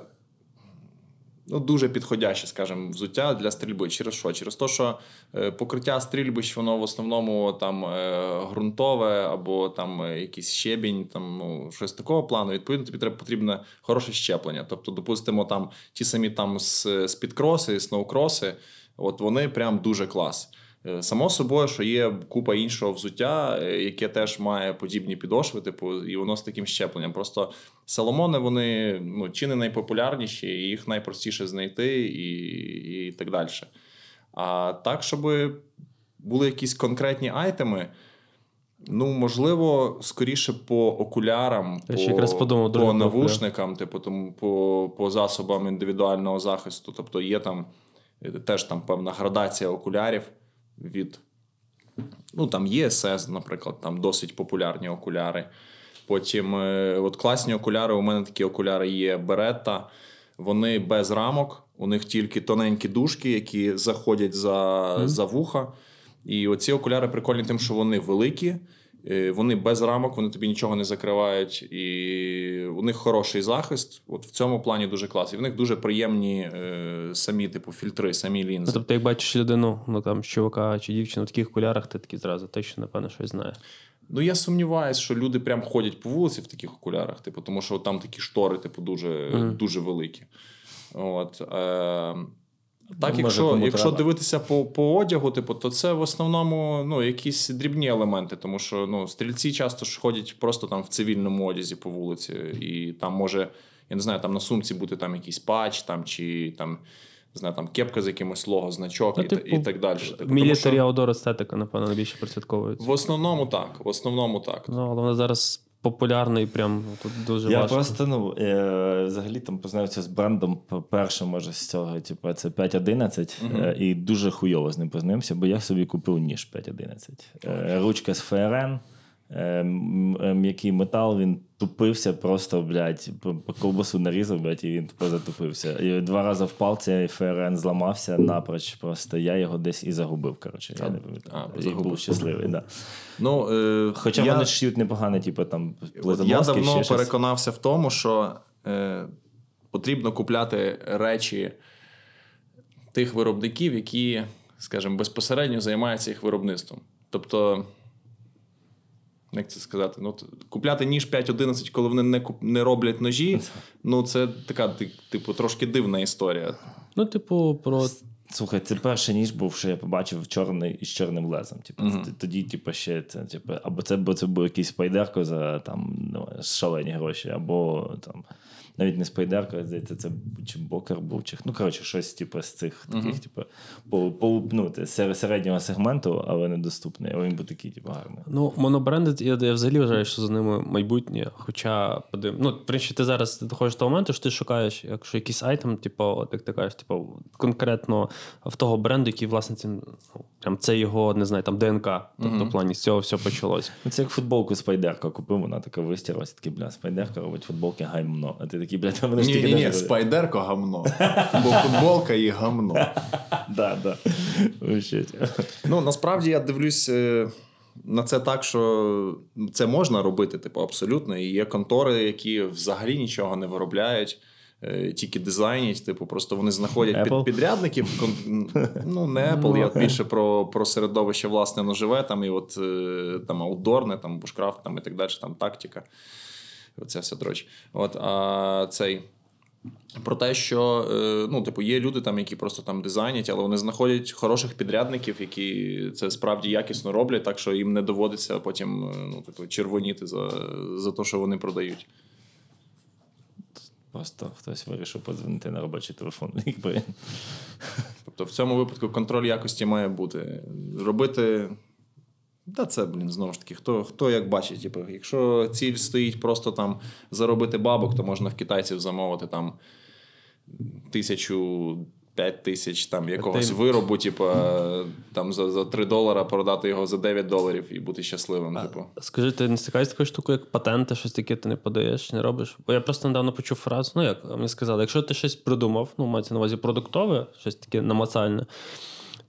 ну, дуже підходяще, скажімо, взуття для стрільби. Через що? Через те, що е, покриття стрільбищ, воно в основному там е, ґрунтове або там е, якийсь щебінь, там ну, щось такого плану. Відповідно, тобі треба потрібне хороше щеплення. Тобто, допустимо, там ті самі там з- з-під кроси, сноукроси. От вони прям дуже клас. Е, Само собою, що є купа іншого взуття, е, яке теж має подібні підошви, типу, і воно з таким щепленням. Просто Соломони, вони ну, чи не найпопулярніші, і їх найпростіше знайти, і, і так далі. А так, щоб були якісь конкретні айтеми. Ну, можливо, скоріше по окулярам, Я по, якраз подумав, по навушникам, типу, тому по, по засобам індивідуального захисту. Тобто є там е, теж там певна градація окулярів від. Ну, там ЄСС, наприклад, там досить популярні окуляри. Потім, е, от класні окуляри, у мене такі окуляри є Беретта. Вони без рамок, у них тільки тоненькі дужки, які заходять за, за вуха. І оці окуляри прикольні тим, що вони великі, вони без рамок, вони тобі нічого не закривають, і у них хороший захист. От в цьому плані дуже клас. І в них дуже приємні е, самі, типу, фільтри, самі Ну, лінзи. тобто, як бачиш людину, ну там чувака чи дівчину в таких окулярах, ти такий зразу точно, напевно, щось знає. Ну, я сумніваюся, що люди прям ходять по вулиці в таких окулярах, типу, тому що там такі штори, типу, дуже, Мгм. дуже великі. От, е, так, може, якщо, якщо треба. дивитися по, по одягу, типу, то це в основному ну, якісь дрібні елементи, тому що ну, стрільці часто ж ходять просто там в цивільному одязі по вулиці, і там може, я не знаю, там на сумці бути там якийсь патч, там, чи там. Не знаю, там кепка з якимось лого, значок Ну, і, типу, і так далі. Типу, Мілітарі що аудор естетика, напевно, найбільше прослідковується. в основному так. В основному так. Ну, але вона зараз популярна і прям тут дуже Я важко. просто ну е, взагалі там познався з брендом перше, може, з цього, типу, це 5.11, е, і дуже хуйово з ним познайомився, бо я собі купив ніж 5.11. Е, ручка з ФРН, м'який метал, він тупився, просто, блядь, ковбасу нарізав, блядь, і він тупо затупився. І два рази впав, цей ФРН зламався напроч. Просто я його десь і загубив. Коротше, я не пам'ятаю. а, загубив. був щасливий, да. Ну, е, Хоча я, вони шиють непогано, типу там от я давно ще переконався в тому, що е, потрібно купляти речі тих виробників, які, скажімо, безпосередньо займаються їх виробництвом. Тобто, як це сказати? Ну, купляти ніж 5.11, коли вони не, куп- не роблять ножі, ну це така, типу, трошки дивна історія. Ну, типу, про Слухай, це перший ніж був, що я побачив чорний із чорним лезом. Типу, т- тоді, типу, ще це, типу, або це, бо це був якийсь спайдерко за там ну, шалені гроші, або там навіть не спайдерко, здається, це чи бокер був, чи ну коротше, щось типу, з цих таких, Мгм. типу, по, по ну, середнього сегменту, але недоступний. Але він був такий, типу, гарний. Ну, монобренди, я, я взагалі вважаю, що за ними майбутнє. Хоча, подив... ну, в принципі, ти зараз доходиш до моменту, що ти шукаєш, якщо якийсь item, типу, от як ти кажеш, типу, конкретно в того бренду, який, власне, це, ну, прям це його, не знаю, там ДНК. Тобто, в плані з цього все почалось. Ну, це як футболку спайдерка купив, вона така вистірилася, такий, бля, спайдерка робить футболки гамно. А ти такий, бля, та вони ж Ні, такі ні, ні, спайдерко гамно. Бо футболка і гамно. Да, да. Ну, насправді я дивлюсь е, на це так, що це можна робити, типу, абсолютно. І є контори, які взагалі нічого не виробляють. е, Тільки дизайнять, типу, просто вони знаходять Apple? під, підрядників. Ну, не Apple, я більше про, про середовище власне ноживе, там і от е, там аутдорне, там бушкрафт, там і так далі, там тактика. Оця вся дроч. От, а цей. Про те, що е, ну, типу, є люди, там, які просто там дизайнять, але вони знаходять хороших підрядників, які це справді якісно роблять, так що їм не доводиться потім е, ну, типу, червоніти за, за те, що вони продають. Просто хтось вирішив подзвонити на робочий телефон. Тобто в цьому випадку контроль якості має бути. Робити. Та це, блін, знову ж таки, хто, хто як бачить. Типу, якщо ціль стоїть просто там заробити бабок, то можна в китайців замовити там тисячу. П'ять тисяч там якогось виробу, типу, там за, за 3 долара продати його за 9 доларів і бути щасливим. Типу. Скажи, ти не стикаєшся такою штукою, як патенти, щось таке ти не подаєш, не робиш? Бо я просто недавно почув фразу. Ну як мені сказали, якщо ти щось придумав, ну мається на увазі продуктове, щось таке намацальне,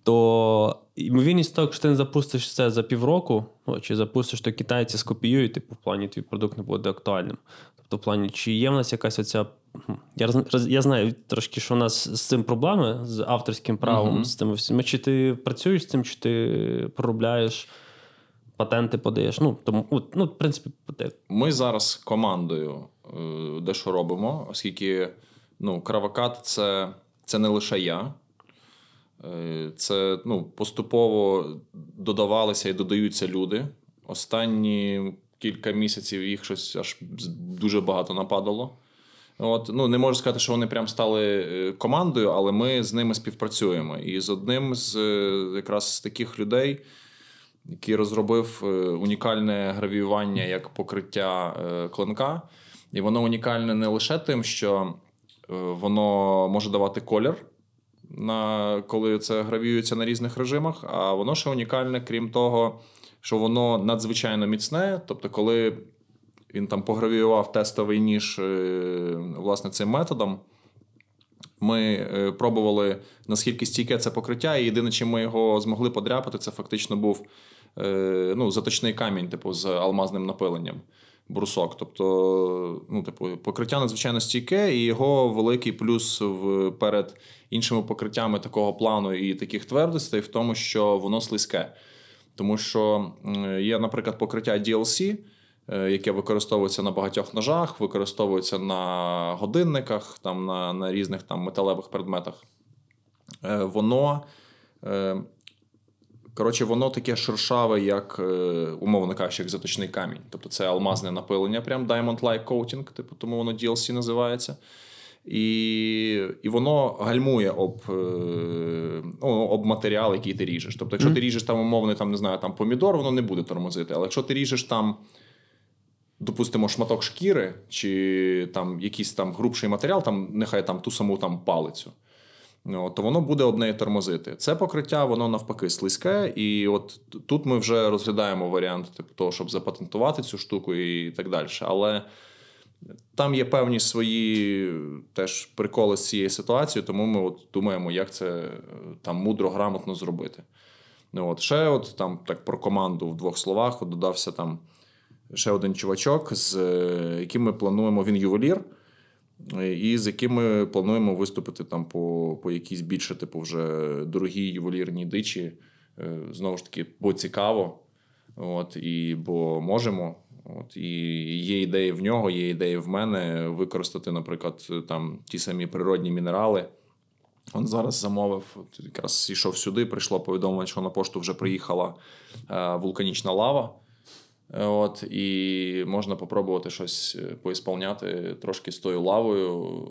то ймовірність того, якщо ти не запустиш це за півроку, ну чи запустиш, то китайці скопіюють, типу, в плані твій продукт не буде актуальним. Тобто, в плані, чи є в нас якась оця. Я, я знаю трошки, що у нас з цим проблеми, з авторським правом, Мгм. з тими всіма. Чи ти працюєш з цим, чи ти проробляєш, патенти подаєш. Ну, тому, от, ну, в принципі, Ми зараз командою е, дещо робимо, оскільки ну, кравокат це, це не лише я. Е, Це ну, поступово додавалися і додаються люди. Останні кілька місяців їх щось аж дуже багато нападало. От, ну, не можу сказати, що вони прям стали е, командою, але ми з ними співпрацюємо. І з одним з е, якраз таких людей, який розробив унікальне гравіювання як покриття клинка. І воно унікальне не лише тим, що воно може давати колір, на, коли це гравіюється на різних режимах, а воно ще унікальне, крім того, що воно надзвичайно міцне. Тобто, коли він там погравіював тестовий ніж е, власне цим методом. Ми е, пробували наскільки стійке це покриття, і єдине, чим ми його змогли подряпати, це фактично був е, ну, заточний камінь, типу, з алмазним напиленням. Брусок. Тобто, ну, типу, покриття надзвичайно стійке, і його великий плюс в, перед іншими покриттями такого плану і таких твердостей в тому, що воно слизьке. Тому що є, наприклад, покриття DLC, е, яке використовується на багатьох ножах, використовується на годинниках, там, на, на різних там, металевих предметах. Е, Воно. Коротше, воно таке шершаве, як, е, умовно кажучи, як заточний камінь. Тобто це алмазне напилення, прям Diamond-like coating, типу, тому воно DLC називається. І, і воно гальмує об, е, ну, об матеріал, який ти ріжеш. Тобто, якщо ти ріжеш там умовний, там, не знаю, там помідор, воно не буде тормозити. Але якщо ти ріжеш там, допустимо, шматок шкіри, чи там якийсь там грубший матеріал, там, нехай там ту саму там палицю. То воно буде об неї тормозити. Це покриття, воно навпаки слизьке, і от тут ми вже розглядаємо варіант типу, того, щоб запатентувати цю штуку і так далі. Але там є певні свої теж приколи з цією ситуацією, тому ми от думаємо, як це е, там мудро, грамотно зробити. Ну, от, ще от там так про команду в двох словах от додався там ще один чувачок, з е, яким ми плануємо, він ювелір і з якими плануємо виступити там по, по якійсь більше, типу, вже дорогій ювелірній дичі. Е, Знову ж таки, бо цікаво, от, і бо можемо. От, і є ідеї в нього, є ідеї в мене використати, наприклад, там ті самі природні мінерали. Он зараз замовив, от якраз йшов сюди, прийшло повідомлення, що на пошту вже приїхала е, вулканічна лава. От, і можна попробувати щось е, поісполняти трошки з тою лавою.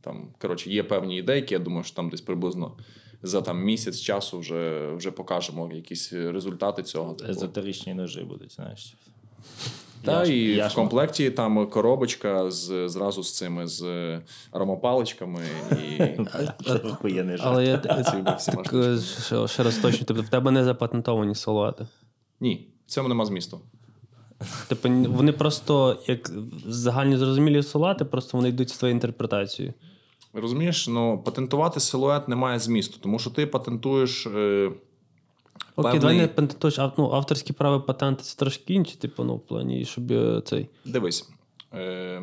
Там, коротше, є певні ідейки. Я думаю, що там десь приблизно за там, місяць часу вже, вже покажемо якісь результати цього. Типу. Езотеричні ножи будуть, знаєш. Та Яш- і в яшма. комплекті там коробочка з зразу з цими з аромапаличками і. Але я так, е, ще, ще раз точно, тобто в тебе не запатентовані силуети. ні, в цьому нема змісту. Типу, вони просто як загальні зрозумілі силуети, просто вони йдуть з твоєю інтерпретацією. Розумієш, ну патентувати силует немає змісту, тому що ти патентуєш. Е, Окей, давай не патентуєш, ну, авторські права патенти це трошки інші, типу, ну, в плані, щоб е, цей. Дивись. Е,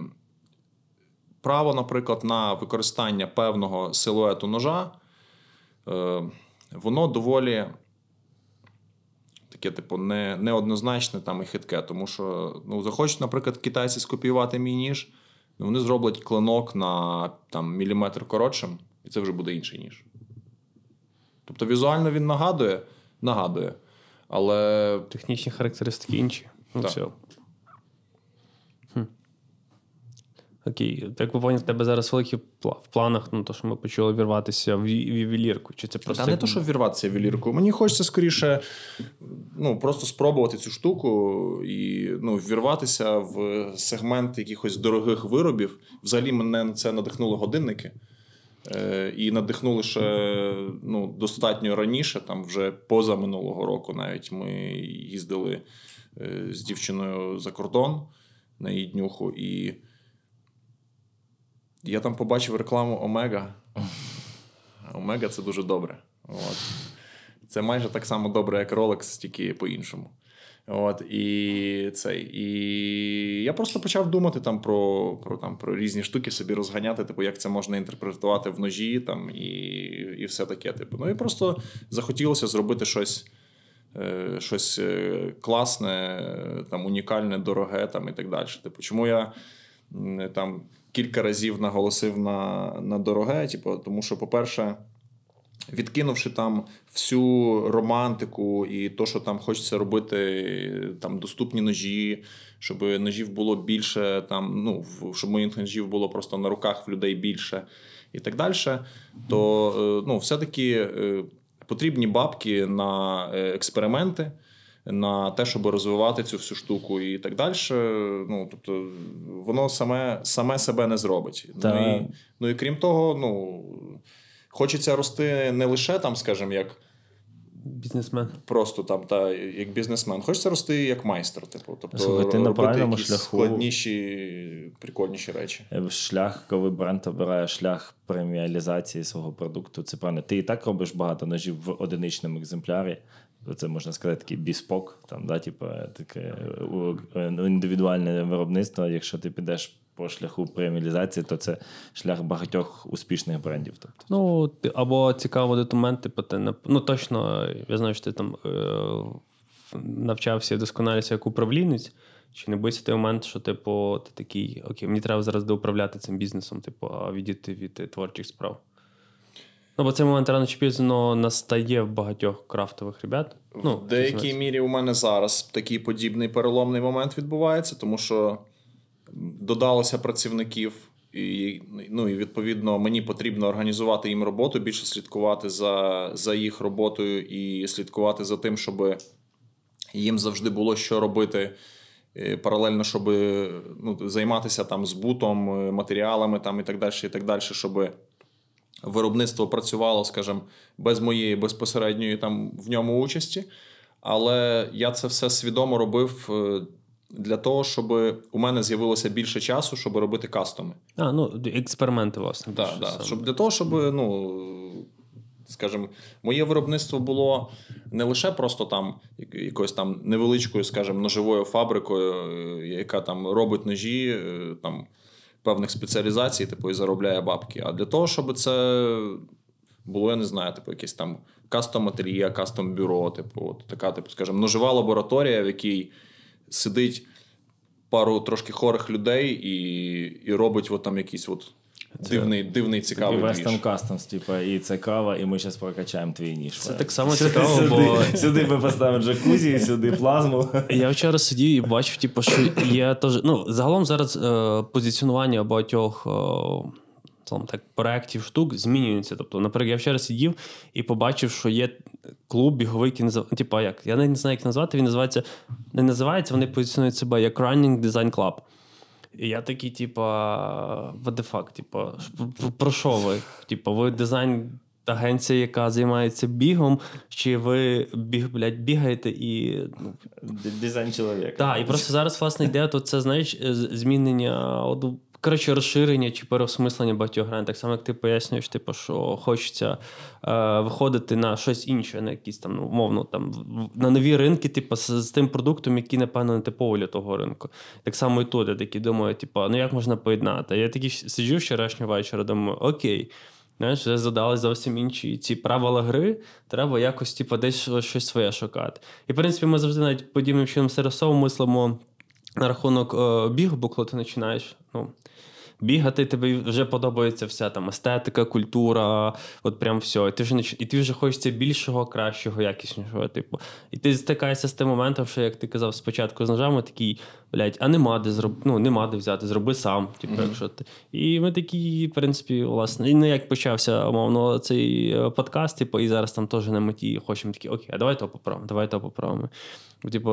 право, наприклад, на використання певного силуету ножа, е, воно доволі таке, типу, не, неоднозначне там і хитке. Тому що, ну, захочуть, наприклад, китайці скопіювати мій ніж, ну, вони зроблять клинок на там, міліметр коротшим, і це вже буде інший ніж. Тобто візуально він нагадує, нагадує. Але Технічні характеристики інші. Ну, Так. все. Хм. Окей, так поняв, в тебе зараз великі в планах, ну, то, що ми почали вірватися в ювелірку. Чи це просто. Та не то, що вірватися в ювелірку. Мені хочеться скоріше ну, просто спробувати цю штуку і ну, вірватися в сегмент якихось дорогих виробів. Взагалі мене на це надихнули годинники. Е, і надихнули ще ну, достатньо раніше, там вже поза минулого року навіть ми їздили е, з дівчиною за кордон на її днюху, і я там побачив рекламу Омега. Омега це дуже добре. От. Це майже так само добре, як Rolex, тільки по-іншому. От, і, цей, і я просто почав думати там про, про, там, про різні штуки, собі розганяти, типу, як це можна інтерпретувати в ножі там, і, і все таке. Типу. Ну і просто захотілося зробити щось, е, щось е, класне, там, унікальне, дороге там, і так далі. Типу, чому я там кілька разів наголосив на, на дороге? Типу, тому що, по-перше, відкинувши там всю романтику і то, що там хочеться робити, там доступні ножі, щоб ножів було більше, там, ну, щоб моїх ножів було просто на руках в людей більше і так далі, то е, ну, все-таки е, потрібні бабки на е, експерименти. На те, щоб розвивати цю всю штуку і так далі. Ну, тобто, воно саме, саме себе не зробить. Та- Ну, і, ну і крім того, ну, хочеться рости не лише там, скажімо, як Бізнесмен. просто там, та як бізнесмен, хочеться рости як майстер. Типу, тобто Слухай, ти на правильному шляху. складніші, прикольніші речі. Е, Шлях, коли бренд обирає шлях преміалізації свого продукту, це правильно. Ти і так робиш багато ножів в одиничному екземплярі. Це можна сказати такий біспок, там, да, типу, таке е, індивідуальне виробництво. Якщо ти підеш по шляху преміалізації, то це шлях багатьох успішних брендів. Тобто. Ну, або цікавий документ, типу, ти ну точно, я знаю, що ти там е, навчався і досконалювався як управлінець. Чи не боїшся той момент, що, типу, ти такий, окей, мені треба зараз доуправляти цим бізнесом, типу, а відійти від творчих справ. Ну, бо цей момент рано чи пізно настає в багатьох крафтових ребят. Ну, в деякій мірі у мене зараз такий подібний переломний момент відбувається, тому що додалося працівників, і, ну, і відповідно мені потрібно організувати їм роботу, більше слідкувати за, за їх роботою і слідкувати за тим, щоб їм завжди було що робити. е, Паралельно, щоб ну, займатися там збутом, е, матеріалами там, і так далі, і так далі, щоб виробництво працювало, скажімо, без моєї безпосередньої там в ньому участі. Але я це все свідомо робив е, для того, щоб у мене з'явилося більше часу, щоб робити кастоми. А, ну, експерименти, власне. Да, да. Щоб для того, щоб, ну, скажімо, моє виробництво було не лише просто там якоюсь там невеличкою, скажімо, ножовою фабрикою, е, яка там робить ножі е, там, певних спеціалізацій, типу, і заробляє бабки. А для того, щоб це було, я не знаю, типу, якесь там кастом ательє, кастом бюро, типу, от така, типу, скажімо, ножива лабораторія, в якій сидить пару трошки хорих людей і, і робить от там якісь от дивний, дивний цікавий двіж. Customs, типу, і це кава, і ми зараз прокачаємо твій ніж. Це так само Сюди- цікаво, сюди, бо- Сюди ми поставимо джакузі, сюди плазму. Я вчора сидів і бачив, типу, що є теж. Ну, загалом зараз е, позиціонування багатьох е, там, так, проєктів штук змінюється. Тобто, наприклад, я вчора сидів і побачив, що є клуб біговий, який називається. Типу, як? Я не знаю, як назвати. Він називається. Не називається, вони позиціонують себе як Running Design Club. І я такий, типа, what типа, про- про що ви? Типа, ви дизайн. Агенція, яка займається бігом, чи ви біг, блядь, бігаєте і ну, Дизайн чоловіка. так, і просто зараз, власне, йде то це, знаєш, змінення, от, коротше, розширення чи переосмислення багатьох грань. Так само, як ти пояснюєш, типу, що хочеться е, виходити на щось інше, на якісь там, ну, умовно, там, на нові ринки, типу, з, з тим продуктом, який, напевно, не типовий для того ринку. Так само і тут, я такий думаю, типу, ну як можна поєднати? Я такий сиджу вчорашнього вечора, думаю, окей. Знаєш, вже задали зовсім інші ці правила гри, треба якось типу, десь щось своє шукати. І, в принципі, ми завжди навіть подібним чином серйозово мислимо на рахунок е, бігу, бо коли ти починаєш ну, бігати, тобі вже подобається вся там естетика, культура, от прям все. І ти вже і ти вже хочеться більшого, кращого, якіснішого. Типу. І ти стикаєшся з тим моментом, що як ти казав спочатку з ножами, такий, блядь, а нема де зроб... ну, нема де взяти, зроби сам. Типу, якщо ти. І ми такі, в принципі, власне, і не як почався, умовно, цей е, подкаст, типу, і зараз там теж на меті хочемо такі, окей, а давай то поправимо, давай то поправимо. Типу,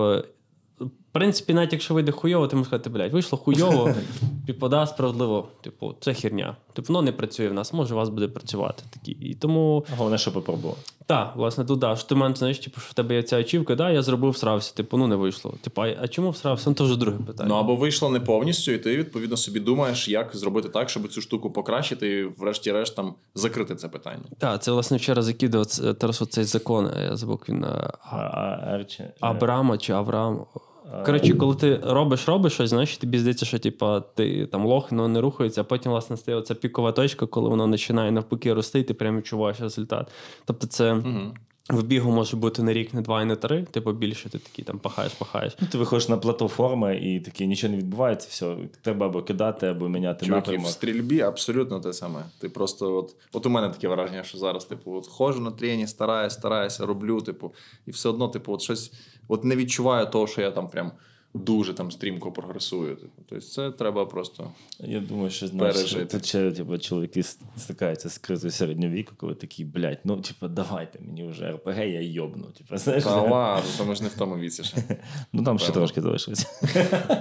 в принципі, навіть якщо вийде хуйово, ти можеш сказати, блядь, вийшло хуйово, типу, да, справедливо. Типу, це херня. Типу, воно не працює в нас, може, у вас буде працювати. Такі. І тому, Головне, що попробував. так, власне, тут, да, що ти маєш, знаєш, типу, що в тебе є ця очівка, да, я зробив, всрався, типу, ну не вийшло. Типу, а, чому всрався? Ну, то вже друге питання. Ну або вийшло не повністю, і ти відповідно собі думаєш, як зробити так, щоб цю штуку покращити, і врешті-решт там закрити це питання. Так, це, власне, вчора закидав це- Тарасу цей закон, я забув він. е, Арчі- Абрама чи Авраам. Коротше, коли ти робиш, робиш щось, знаєш, тобі здається, що типа, ти там лох, воно не рухається, а потім, власне, стає оця пікова точка, коли воно починає навпаки рости, і ти прямо відчуваєш результат. Тобто, це Угу. В бігу може бути не рік, не два і не три. Типу більше ти такий там пахаєш, пахаєш. Ну, ти виходиш на плато форми і таке нічого не відбувається, все. Треба або кидати, або міняти Чуваки, в стрільбі абсолютно те саме. Ти просто, от, от у мене таке враження, що зараз, типу, от ходжу на трені, стараюсь, стараюся, роблю, типу, і все одно, типу, от щось от не відчуваю того, що я там прям дуже там стрімко прогресую. Типу. Тобто це треба просто. Я думаю, що знаєш, ще типу, чоловіки стикаються з кризою середнього віку, коли такі, блядь, ну типу, давайте мені вже РПГ, я йобну. Типу, знаєш, Та ладно, то ми ж не в тому віці ще. ну там ще трошки залишилося.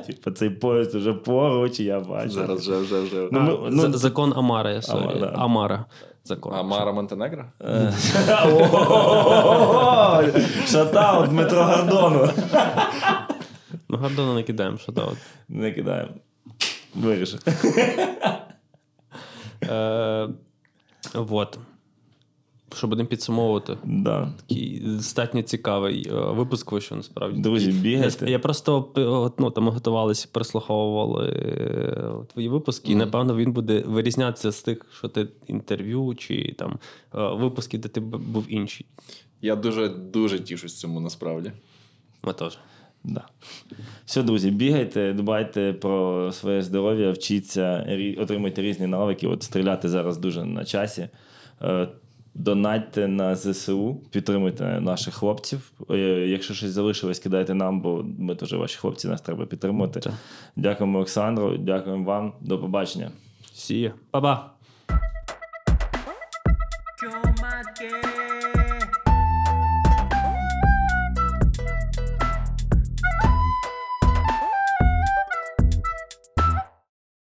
Типу, цей поїзд вже поруч, я бачу. Зараз вже, вже, вже. Ну, ну, закон Амара, я sorry. Амара. Амара. Закон. А Мара Монтенегро? О, Shoutout Дмитро Гордону. Ну, Гордона не кидаємо, що так. Не кидаємо. Вирішив. Е, вот. Що будемо підсумовувати. Да. Такий достатньо цікавий е, випуск вийшов, насправді. Друзі, Я, бігайте. я просто е, ну, там готувалися, прослуховували е, твої випуски, і напевно він буде вирізнятися з тих, що ти інтерв'ю, чи там е, випуски, де ти був інший. Я дуже дуже тішусь цьому насправді. Ми теж. Да. Все, друзі, бігайте, дбайте про своє здоров'я, вчіться, отримуйте різні навики. От стріляти зараз дуже на часі. Е, Донатьте на ЗСУ, підтримуйте наших хлопців. Е, Якщо щось залишилось, кидайте нам, бо ми теж ваші хлопці, нас треба підтримувати. Так. Дякуємо, Олександру, дякуємо вам. До побачення. Сія. Па-па!